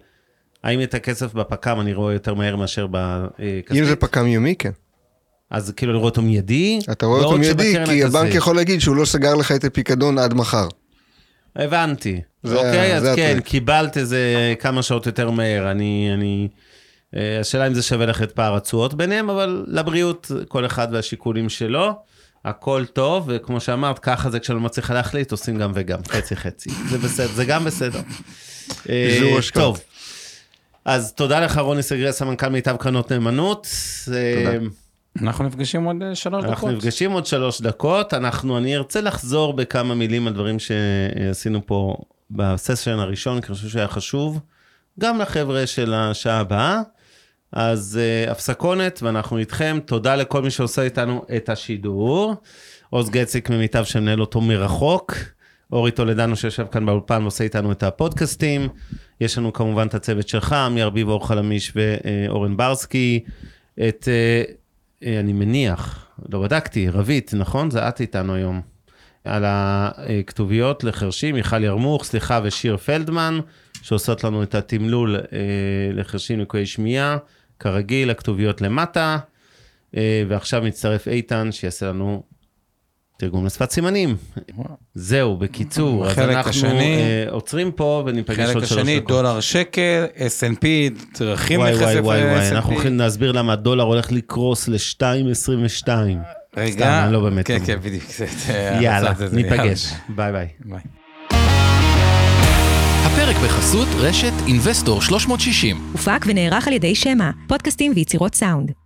D: האם את הכסף בפק"ם אני רואה יותר מהר מאשר בכספית?
E: אם זה פק"ם יומי, כן.
D: אז כאילו רואה אותו מיידי.
E: אתה רואה אותו
D: בעוד
E: מיידי, כי הבנק
D: הכספית-
E: יכול להגיד שהוא לא סגר לך את הפיקדון עד מחר.
D: הבנתי.
E: זה-
D: אוקיי, אז
E: זה
D: כן,
E: הטריק.
D: קיבלת איזה כמה שעות יותר מהר. אני, אני... אה, השאלה אם זה שווה לך את פער התשואות ביניהם, אבל לבריאות, כל אחד והשיקולים שלו. הכל טוב, וכמו שאמרת, ככה זה כשאני לא מצליחה להחליט, עושים גם וגם, חצי חצי. זה בסדר, זה גם בסדר. אה. טוב, אז תודה לך, רוני סגריה, סמנכ"ל מיטב קרנות נאמנות. אה,
C: אנחנו נפגשים עוד אה, שלוש דקות.
D: אנחנו נפגשים עוד שלוש דקות, אנחנו, אני ארצה לחזור בכמה מילים על דברים שעשינו פה בסשן הראשון, כי אני חושב שהיה חשוב, גם לחבר'ה של השעה הבאה. אז uh, הפסקונת, ואנחנו איתכם. תודה לכל מי שעושה איתנו את השידור. עוז גציק ממיטב שמנהל אותו מרחוק. אורי טולדנו שיושב כאן באולפן ועושה איתנו את הפודקאסטים. יש לנו כמובן את הצוות שלך, עמי ארביב, אור חלמיש ואורן ברסקי. את, uh, אני מניח, לא בדקתי, רבית, נכון? זה את איתנו היום. על הכתוביות לחרשים, מיכל ירמוך, סליחה, ושיר פלדמן, שעושות לנו את התמלול לחרשים לקויי שמיעה. כרגיל, הכתוביות למטה, אה, ועכשיו מצטרף איתן שיעשה לנו תרגום לשפת סימנים. זהו, בקיצור, אז אנחנו
C: השני-
D: אה, עוצרים פה וניפגש
C: חלק
D: עוד שלוש
C: השני,
D: דקות.
C: דולר שקל, S&P, דרכים
D: וואי
C: להיחשף
D: וואי וואי וואי,
C: ל-S&P.
D: אנחנו הולכים להסביר למה הדולר הולך לקרוס ל-2.22.
C: רגע,
D: סתם, אני לא באמת
C: כן. כן, בדיוק.
D: יאללה, ניפגש. ביי ביי.
C: ביי.
A: הפרק בחסות רשת Investor 360.
B: הופק ונערך על ידי שמע, פודקאסטים ויצירות סאונד.